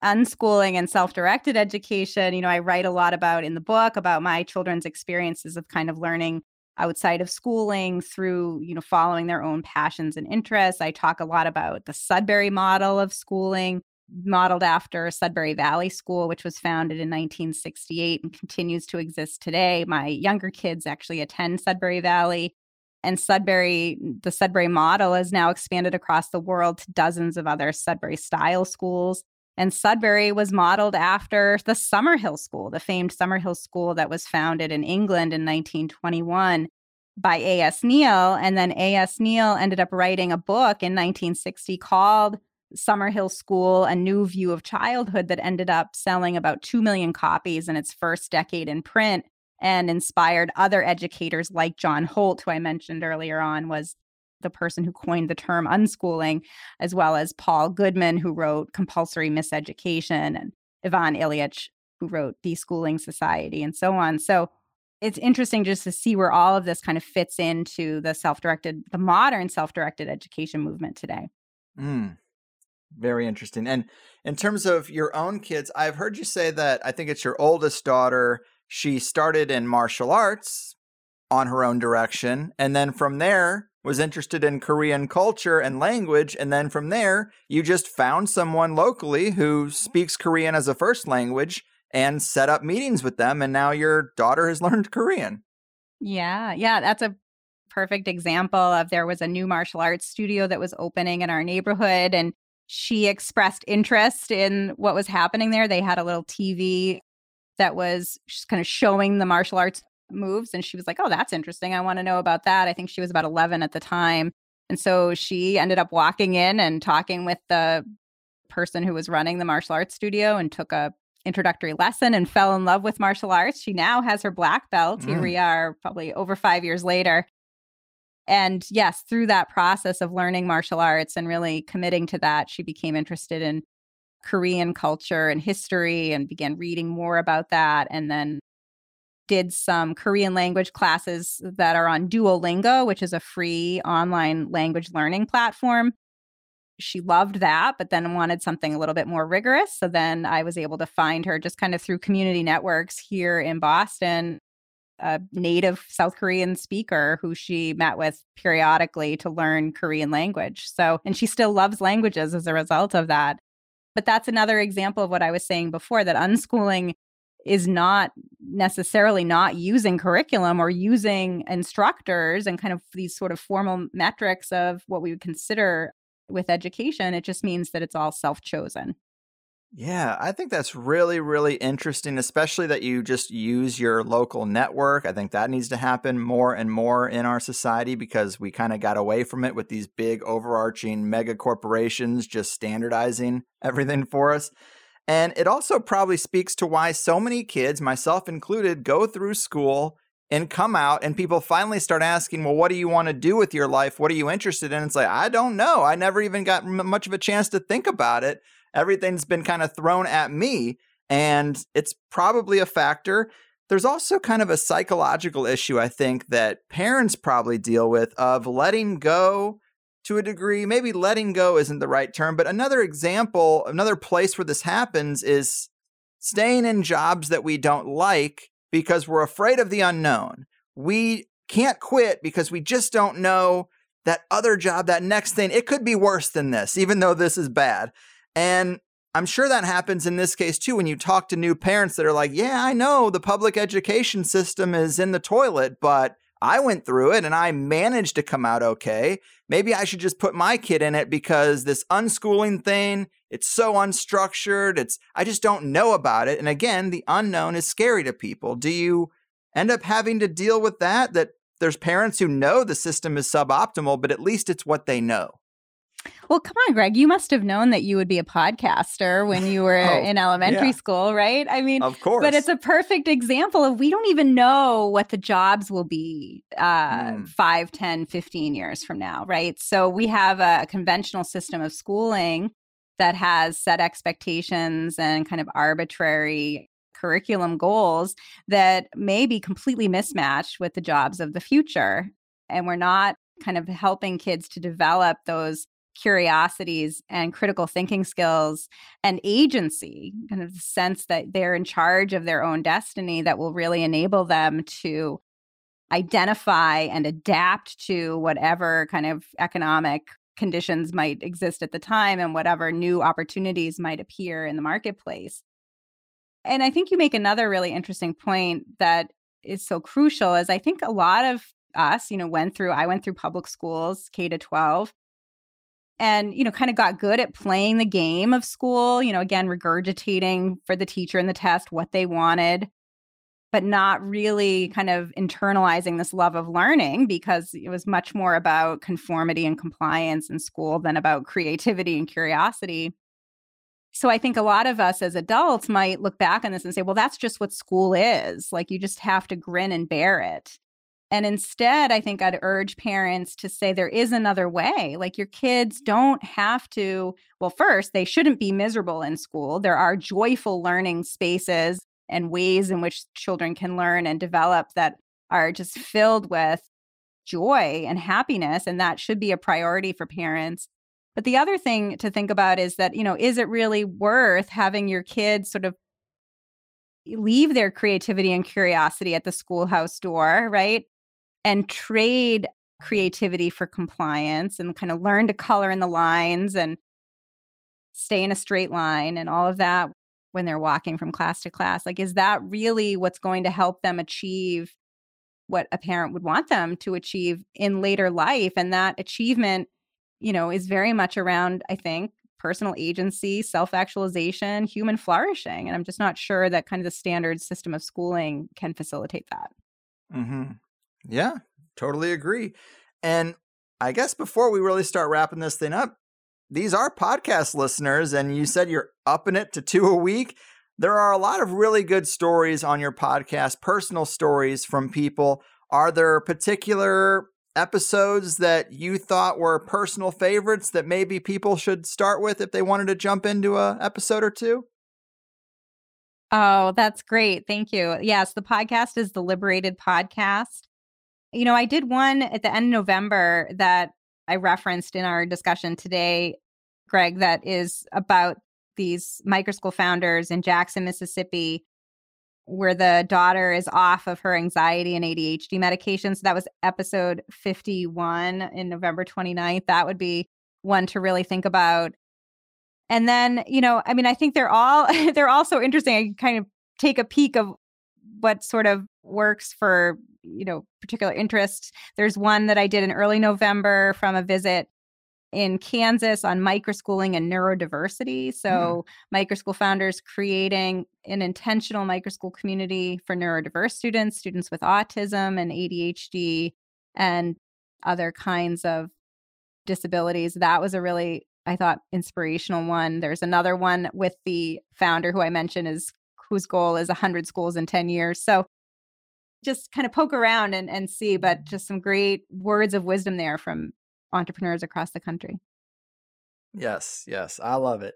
C: unschooling and self-directed education you know i write a lot about in the book about my children's experiences of kind of learning outside of schooling through you know following their own passions and interests. I talk a lot about the sudbury model of schooling modeled after sudbury valley school which was founded in 1968 and continues to exist today. My younger kids actually attend sudbury valley and Sudbury, the Sudbury model is now expanded across the world to dozens of other Sudbury style schools. And Sudbury was modeled after the Summerhill School, the famed Summerhill School that was founded in England in 1921 by A.S. Neill. And then A.S. Neill ended up writing a book in 1960 called Summerhill School A New View of Childhood that ended up selling about 2 million copies in its first decade in print and inspired other educators like John Holt, who I mentioned earlier on, was the person who coined the term unschooling, as well as Paul Goodman, who wrote Compulsory Miseducation, and Ivan Illich, who wrote Deschooling Society, and so on. So it's interesting just to see where all of this kind of fits into the self-directed, the modern self-directed education movement today.
B: Mm, very interesting. And in terms of your own kids, I've heard you say that I think it's your oldest daughter. She started in martial arts on her own direction, and then from there was interested in Korean culture and language. And then from there, you just found someone locally who speaks Korean as a first language and set up meetings with them. And now your daughter has learned Korean.
C: Yeah. Yeah. That's a perfect example of there was a new martial arts studio that was opening in our neighborhood. And she expressed interest in what was happening there. They had a little TV that was just kind of showing the martial arts moves and she was like oh that's interesting. I want to know about that. I think she was about 11 at the time and so she ended up walking in and talking with the person who was running the martial arts studio and took a introductory lesson and fell in love with martial arts. She now has her black belt mm. here we are probably over 5 years later. And yes through that process of learning martial arts and really committing to that she became interested in Korean culture and history and began reading more about that and then did some Korean language classes that are on Duolingo, which is a free online language learning platform. She loved that, but then wanted something a little bit more rigorous. So then I was able to find her just kind of through community networks here in Boston, a native South Korean speaker who she met with periodically to learn Korean language. So, and she still loves languages as a result of that. But that's another example of what I was saying before that unschooling is not necessarily not using curriculum or using instructors and kind of these sort of formal metrics of what we would consider with education. It just means that it's all self chosen.
B: Yeah, I think that's really, really interesting, especially that you just use your local network. I think that needs to happen more and more in our society because we kind of got away from it with these big, overarching mega corporations just standardizing everything for us. And it also probably speaks to why so many kids, myself included, go through school and come out and people finally start asking, well, what do you want to do with your life? What are you interested in? It's like, I don't know. I never even got much of a chance to think about it. Everything's been kind of thrown at me. And it's probably a factor. There's also kind of a psychological issue, I think, that parents probably deal with of letting go to a degree. Maybe letting go isn't the right term, but another example, another place where this happens is staying in jobs that we don't like because we're afraid of the unknown. We can't quit because we just don't know that other job, that next thing, it could be worse than this, even though this is bad. And I'm sure that happens in this case too when you talk to new parents that are like, yeah, I know the public education system is in the toilet, but I went through it and I managed to come out okay. Maybe I should just put my kid in it because this unschooling thing, it's so unstructured. It's I just don't know about it. And again, the unknown is scary to people. Do you end up having to deal with that that there's parents who know the system is suboptimal, but at least it's what they know?
C: Well, come on, Greg. You must have known that you would be a podcaster when you were oh, in elementary yeah. school, right? I mean,
B: of course.
C: But it's a perfect example of we don't even know what the jobs will be uh, mm. 5, 10, 15 years from now, right? So we have a conventional system of schooling that has set expectations and kind of arbitrary curriculum goals that may be completely mismatched with the jobs of the future. And we're not kind of helping kids to develop those curiosities and critical thinking skills and agency, kind of the sense that they're in charge of their own destiny that will really enable them to identify and adapt to whatever kind of economic conditions might exist at the time and whatever new opportunities might appear in the marketplace. And I think you make another really interesting point that is so crucial is I think a lot of us, you know, went through I went through public schools, K to 12, and you know kind of got good at playing the game of school you know again regurgitating for the teacher in the test what they wanted but not really kind of internalizing this love of learning because it was much more about conformity and compliance in school than about creativity and curiosity. So i think a lot of us as adults might look back on this and say well that's just what school is. Like you just have to grin and bear it and instead, I think I'd urge parents to say there is another way. Like your kids mm. don't have to, well, first, they shouldn't be miserable in school. There are joyful learning spaces and ways in which children can learn and develop that are just filled with joy and happiness. And that should be a priority for parents. But the other thing to think about is that, you know, is it really worth having your kids sort of leave their creativity and curiosity at the schoolhouse door, right? And trade creativity for compliance and kind of learn to color in the lines and stay in a straight line and all of that when they're walking from class to class like is that really what's going to help them achieve what a parent would want them to achieve in later life and that achievement you know is very much around i think personal agency self-actualization human flourishing and i'm just not sure that kind of the standard system of schooling can facilitate that
B: mm-hmm. Yeah, totally agree. And I guess before we really start wrapping this thing up, these are podcast listeners, and you said you're upping it to two a week. There are a lot of really good stories on your podcast, personal stories from people. Are there particular episodes that you thought were personal favorites that maybe people should start with if they wanted to jump into a episode or two?
C: Oh, that's great. Thank you. Yes, the podcast is the LiberatED Podcast. You know, I did one at the end of November that I referenced in our discussion today, Greg, that is about these microschool founders in Jackson, Mississippi, where the daughter is off of her anxiety and ADHD medications. So that was episode 51 in November 29th. That would be one to really think about. And then, you know, I mean, I think they're all they're all so interesting. I kind of take a peek of what sort of works for you know particular interests there's one that i did in early november from a visit in kansas on microschooling and neurodiversity mm-hmm. so mm. microschool founders creating an intentional microschool community for neurodiverse students students with autism and adhd and other kinds of disabilities that was a really i thought inspirational one there's another one with the founder who i mentioned is whose goal is 100 schools in 10 years so just kind of poke around and, and see, but just some great words of wisdom there from entrepreneurs across the country.
B: Yes, yes, I love it.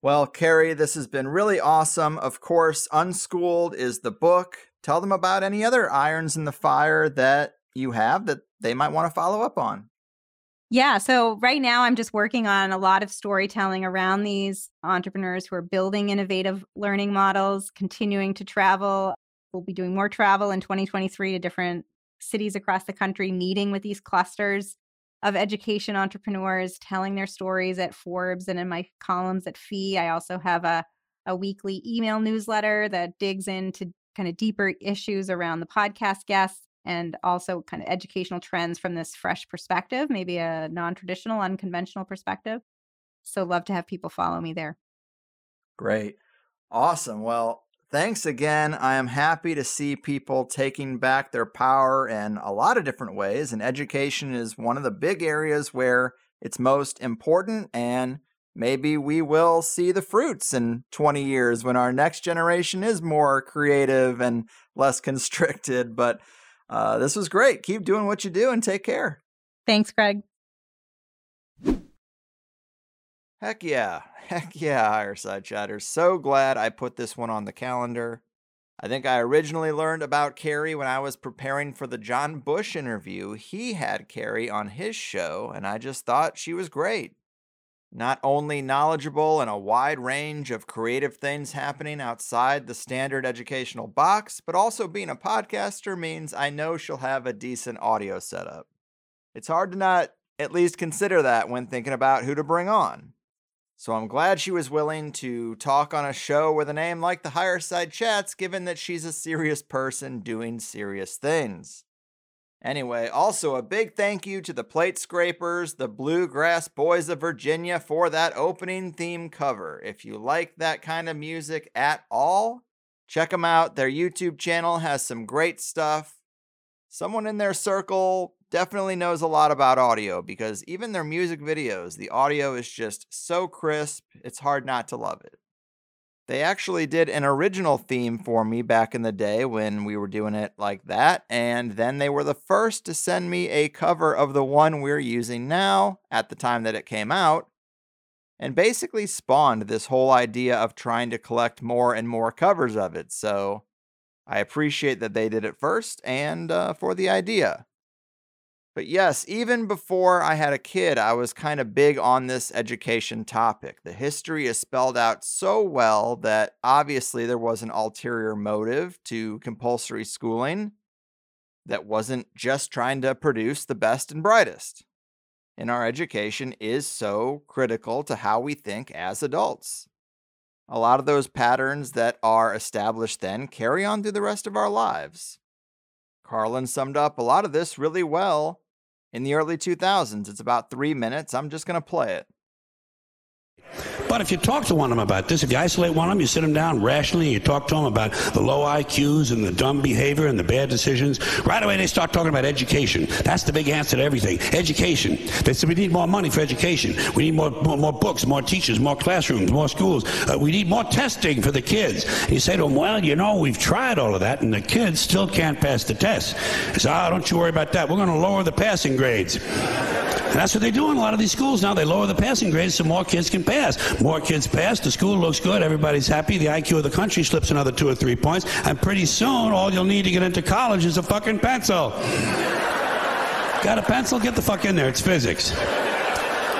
B: Well, Kerry, this has been really awesome. Of course, Unschooled is the book. Tell them about any other irons in the fire that you have that they might want to follow up on.
C: Yeah. So right now, I'm just working on a lot of storytelling around these entrepreneurs who are building innovative learning models, continuing to travel We'll be doing more travel in 2023 to different cities across the country, meeting with these clusters of education entrepreneurs, telling their stories at Forbes and in my columns at FEE. I also have a, a weekly email newsletter that digs into kind of deeper issues around the podcast guests and also kind of educational trends from this fresh perspective, maybe a non traditional, unconventional perspective. So, love to have people follow me there.
B: Great. Awesome. Well, Thanks again. I am happy to see people taking back their power in a lot of different ways, and education is one of the big areas where it's most important. And maybe we will see the fruits in 20 years when our next generation is more creative and less constricted. But uh, this was great. Keep doing what you do and take care.
C: Thanks, Greg.
B: Heck yeah. Heck yeah, Higher Side Chatters. So glad I put this one on the calendar. I think I originally learned about Kerry when I was preparing for the John Bush interview. He had Kerry on his show, and I just thought she was great. Not only knowledgeable in a wide range of creative things happening outside the standard educational box, but also being a podcaster means I know she'll have a decent audio setup. It's hard to not at least consider that when thinking about who to bring on. So I'm glad she was willing to talk on a show with a name like the Higher Side Chats, given that she's a serious person doing serious things. Anyway, also a big thank you to the Plate Scrapers, the Bluegrass Boys of Virginia, for that opening theme cover. If you like that kind of music at all, check them out. Their YouTube channel has some great stuff. Someone in their circle definitely knows a lot about audio because even their music videos, the audio is just so crisp, it's hard not to love it. They actually did an original theme for me back in the day when we were doing it like that, and then they were the first to send me a cover of the one we're using now at the time that it came out, and basically spawned this whole idea of trying to collect more and more covers of it. So I appreciate that they did it first and uh, for the idea. But yes, even before I had a kid, I was kind of big on this education topic. The history is spelled out so well that obviously there was an ulterior motive to compulsory schooling that wasn't just trying to produce the best and brightest. And our education is so critical to how we think as adults. A lot of those patterns that are established then carry on through the rest of our lives. Carlin summed up a lot of this really well in the early 2000s. It's about three minutes. I'm just going to play it.
E: But if you talk to one of them about this, if you isolate one of them, you sit them down rationally, you talk to them about the low IQs and the dumb behavior and the bad decisions, right away they start talking about education. That's the big answer to everything. Education. They say we need more money for education. We need more, more, more books, more teachers, more classrooms, more schools. Uh, we need more testing for the kids. And you say to them, well, you know, we've tried all of that and the kids still can't pass the test. They say, oh, don't you worry about that. We're going to lower the passing grades. And that's what they do in a lot of these schools now. They lower the passing grades so more kids can pass. More kids pass, the school looks good, everybody's happy, the IQ of the country slips another two or three points, and pretty soon all you'll need to get into college is a fucking pencil. Got a pencil? Get the fuck in there. It's physics.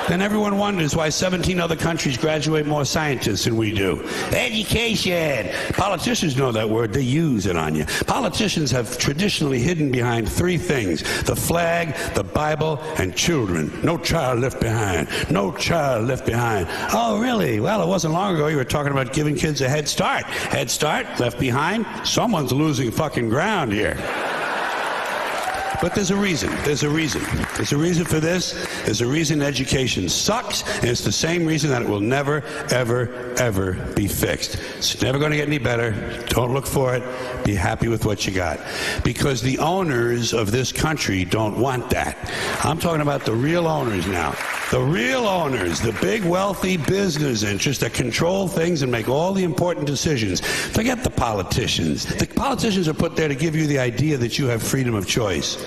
E: Then everyone wonders why 17 other countries graduate more scientists than we do. Education. Politicians know that word. They use it on you. Politicians have traditionally hidden behind three things the flag, the Bible, and children. No child left behind. No child left behind. Oh, really? Well, it wasn't long ago you were talking about giving kids a head start. Head start, left behind. Someone's losing fucking ground here. But there's a reason. There's a reason. There's a reason for this. There's a reason education sucks, and it's the same reason that it will never, ever, ever be fixed. It's never going to get any better. Don't look for it. Be happy with what you got. Because the owners of this country don't want that. I'm talking about the real owners now. The real owners, the big wealthy business interests that control things and make all the important decisions. Forget the politicians. The politicians are put there to give you the idea that you have freedom of choice.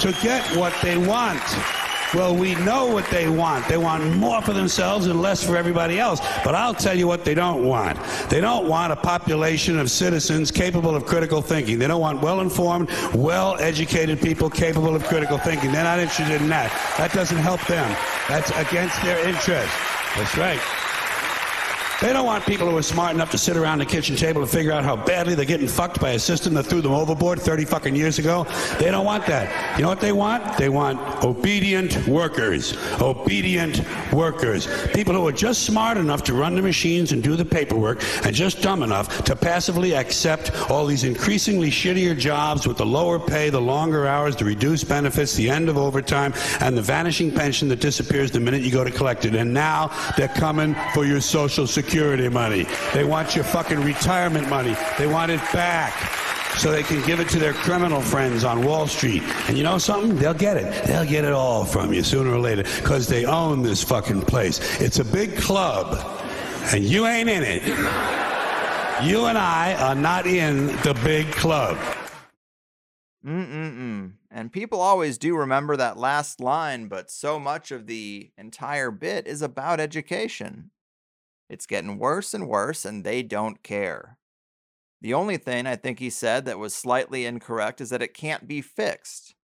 E: to get what they want. Well, we know what they want. They want more for themselves and less for everybody else. But I'll tell you what they don't want. They don't want a population of citizens capable of critical thinking. They don't want well informed, well educated people capable of critical thinking. They're not interested in that. That doesn't help them. That's against their interest. That's right. They don't want people who are smart enough to sit around the kitchen table and figure out how badly they're getting fucked by a system that threw them overboard 30 fucking years ago. They don't want that. You know what they want? They want obedient workers. Obedient workers. People who are just smart enough to run the machines and do the paperwork and just dumb enough to passively accept all these increasingly shittier jobs with the lower pay, the longer hours, the reduced benefits, the end of overtime, and the vanishing pension that disappears the minute you go to collect it. And now they're coming for your social security security money. They want your fucking retirement money. They want it back. so they can give it to their criminal friends on Wall Street. And you know something? They'll get it. They'll get it all from you sooner or later because they own this fucking place. It's a big club, and you ain't in it. You and I are not in the big club.
B: Mm-mm-mm. And people always do remember that last line, but so much of the entire bit is about education. It's getting worse and worse, and they don't care. The only thing I think he said that was slightly incorrect is that it can't be fixed.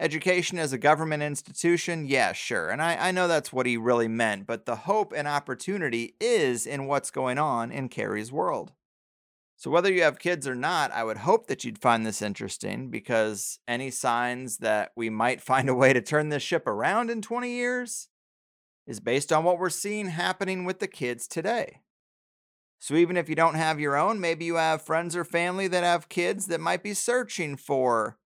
B: Education as a government institution, yeah, sure. And I, I know that's what he really meant, but the hope and opportunity is in what's going on in Kerry's world. So, whether you have kids or not, I would hope that you'd find this interesting because any signs that we might find a way to turn this ship around in 20 years is based on what we're seeing happening with the kids today. So, even if you don't have your own, maybe you have friends or family that have kids that might be searching for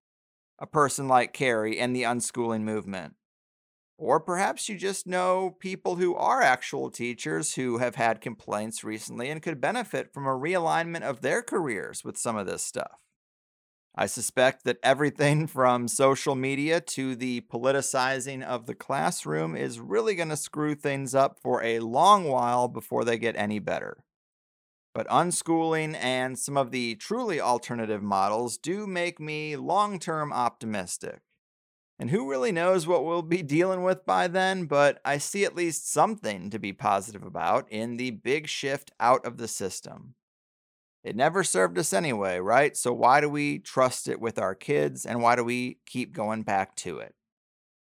B: a person like Kerry and the unschooling movement. Or perhaps you just know people who are actual teachers who have had complaints recently and could benefit from a realignment of their careers with some of this stuff. I suspect that everything from social media to the politicizing of the classroom is really going to screw things up for a long while before they get any better. But unschooling and some of the truly alternative models do make me long term optimistic. And who really knows what we'll be dealing with by then, but I see at least something to be positive about in the big shift out of the system. It never served us anyway, right? So why do we trust it with our kids and why do we keep going back to it?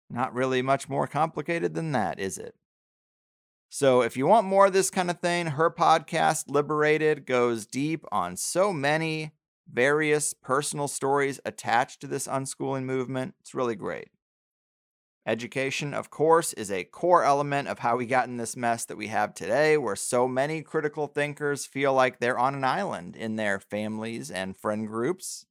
B: Not really much more complicated than that, is it? So, if you want more of this kind of thing, her podcast, LiberatED, goes deep on so many various personal stories attached to this unschooling movement. It's really great. Education, of course, is a core element of how we got in this mess that we have today, where so many critical thinkers feel like they're on an island in their families and friend groups,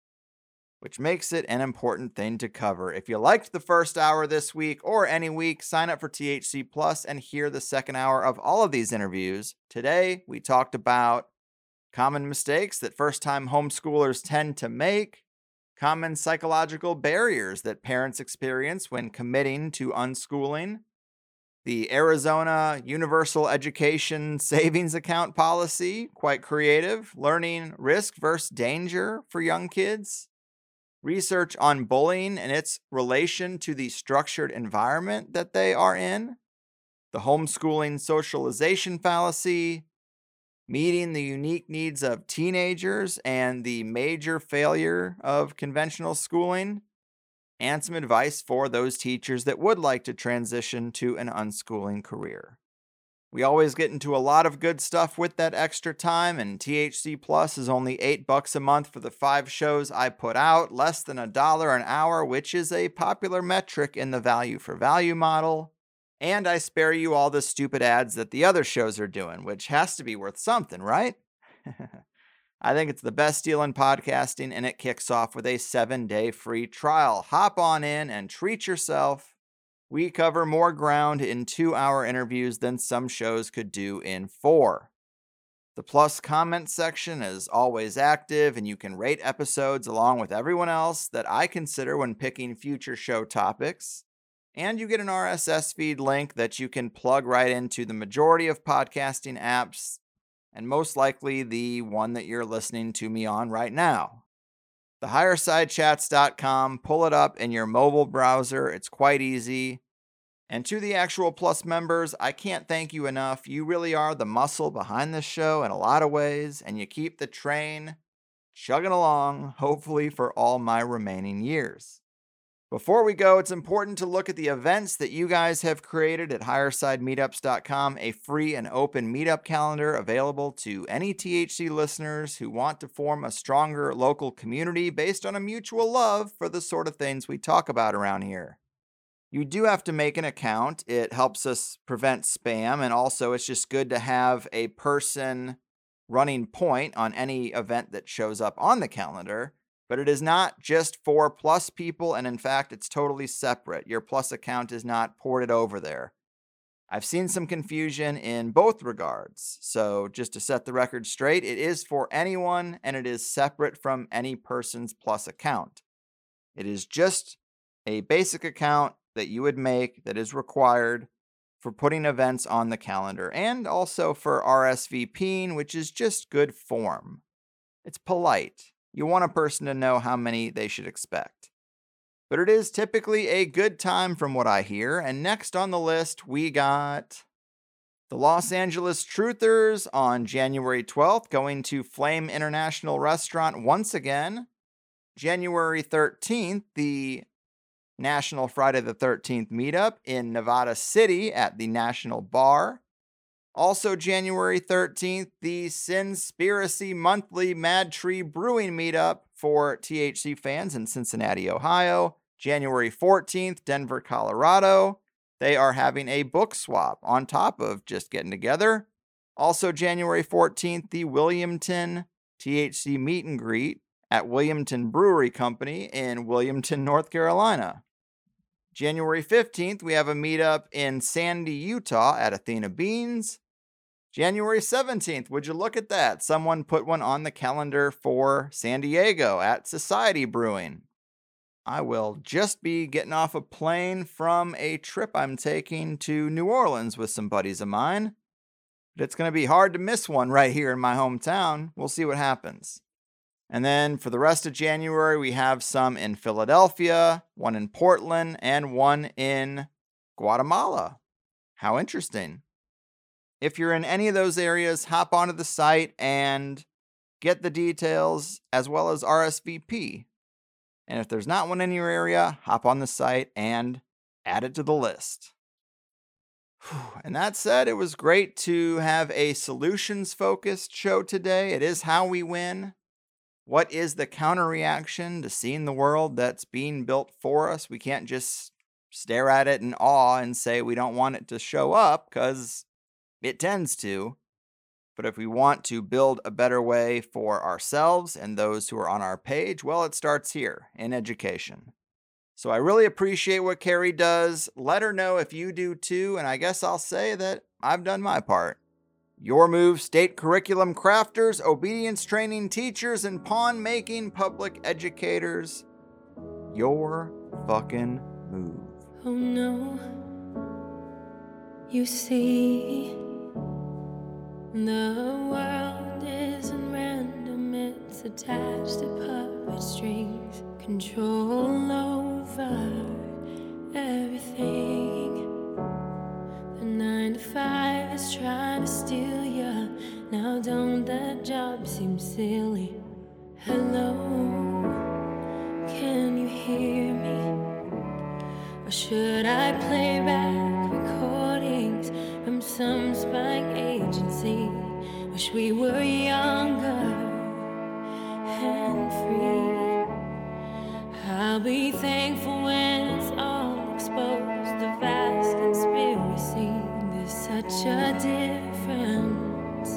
B: which makes it an important thing to cover. If you liked the first hour this week or any week, sign up for THC Plus and hear the second hour of all of these interviews. Today, we talked about common mistakes that first time homeschoolers tend to make, common psychological barriers that parents experience when committing to unschooling, the Arizona Universal Education Savings Account policy, quite creative, learning risk versus danger for young kids, research on bullying and its relation to the structured environment that they are in, the homeschooling socialization fallacy, meeting the unique needs of teenagers and the major failure of conventional schooling, and some advice for those teachers that would like to transition to an unschooling career. We always get into a lot of good stuff with that extra time, and THC Plus is only 8 bucks a month for the 5 shows I put out, less than a dollar an hour, which is a popular metric in the value for value model. And I spare you all the stupid ads that the other shows are doing, which has to be worth something, right? I think it's the best deal in podcasting, and it kicks off with a seven day free trial. Hop on in and treat yourself. We cover more ground in two hour interviews than some shows could do in four. The plus comment section is always active, and you can rate episodes along with everyone else that I consider when picking future show topics. And you get an RSS feed link that you can plug right into the majority of podcasting apps, and most likely the one that you're listening to me on right now. The highersidechats.com, pull it up in your mobile browser. It's quite easy. And to the actual Plus members, I can't thank you enough. You really are the muscle behind this show in a lot of ways, and you keep the train chugging along, hopefully for all my remaining years. Before we go, it's important to look at the events that you guys have created at highersidemeetups.com, a free and open meetup calendar available to any THC listeners who want to form a stronger local community based on a mutual love for the sort of things we talk about around here. You do have to make an account. It helps us prevent spam, and also it's just good to have a person running point on any event that shows up on the calendar but it is not just for Plus people, and in fact, it's totally separate. Your Plus account is not ported over there. I've seen some confusion in both regards. So, just to set the record straight, it is for anyone and it is separate from any person's plus account. It is just a basic account that you would make that is required for putting events on the calendar and also for RSVPing, which is just good form. It's polite. You want a person to know how many they should expect. But it is typically a good time from what I hear. And next on the list, we got the Los Angeles Truthers on January 12th going to Flame International Restaurant once again. January 13th, the National Friday the 13th meetup in Nevada City at the National Bar. Also, January 13th, the Sinspiracy Monthly Mad Tree Brewing Meetup for THC fans in Cincinnati, Ohio. January 14th, Denver, Colorado. They are having a book swap on top of just getting together. Also, January 14th, the Wilmington THC Meet and Greet at Wilmington Brewery Company in Wilmington, North Carolina. January 15th, we have a meetup in Sandy, Utah at Athena Beans. January 17th, would you look at that? Someone put one on the calendar for San Diego at Society Brewing. I will just be getting off a plane from a trip I'm taking to New Orleans with some buddies of mine. But it's going to be hard to miss one right here in my hometown. We'll see what happens. And then for the rest of January, we have some in Philadelphia, one in Portland, and one in Guatemala. How interesting. If you're in any of those areas, hop onto the site and get the details as well as RSVP. And if there's not one in your area, hop on the site and add it to the list. And that said, it was great to have a solutions focused show today. It is how we win. What is the counter reaction to seeing the world that's being built for us? We can't just stare at it in awe and say we don't want it to show up because it tends to. But if we want to build a better way for ourselves and those who are on our page, well, it starts here in education. So I really appreciate what Kerry does. Let her know if you do too. And I guess I'll say that I've done my part. Your move, state curriculum crafters, obedience training teachers, and pawn making public educators. Your fucking move.
F: Oh no. You see, the world isn't random, it's attached to puppet strings, control over everything. The nine to five is trying to steal ya. Now, don't that job seem silly? Hello, can you hear me? Or should I play back Wish we were younger and free. I'll be thankful when it's all exposed. The vast conspiracy. There's such a difference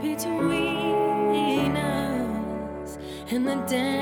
F: between us and the damn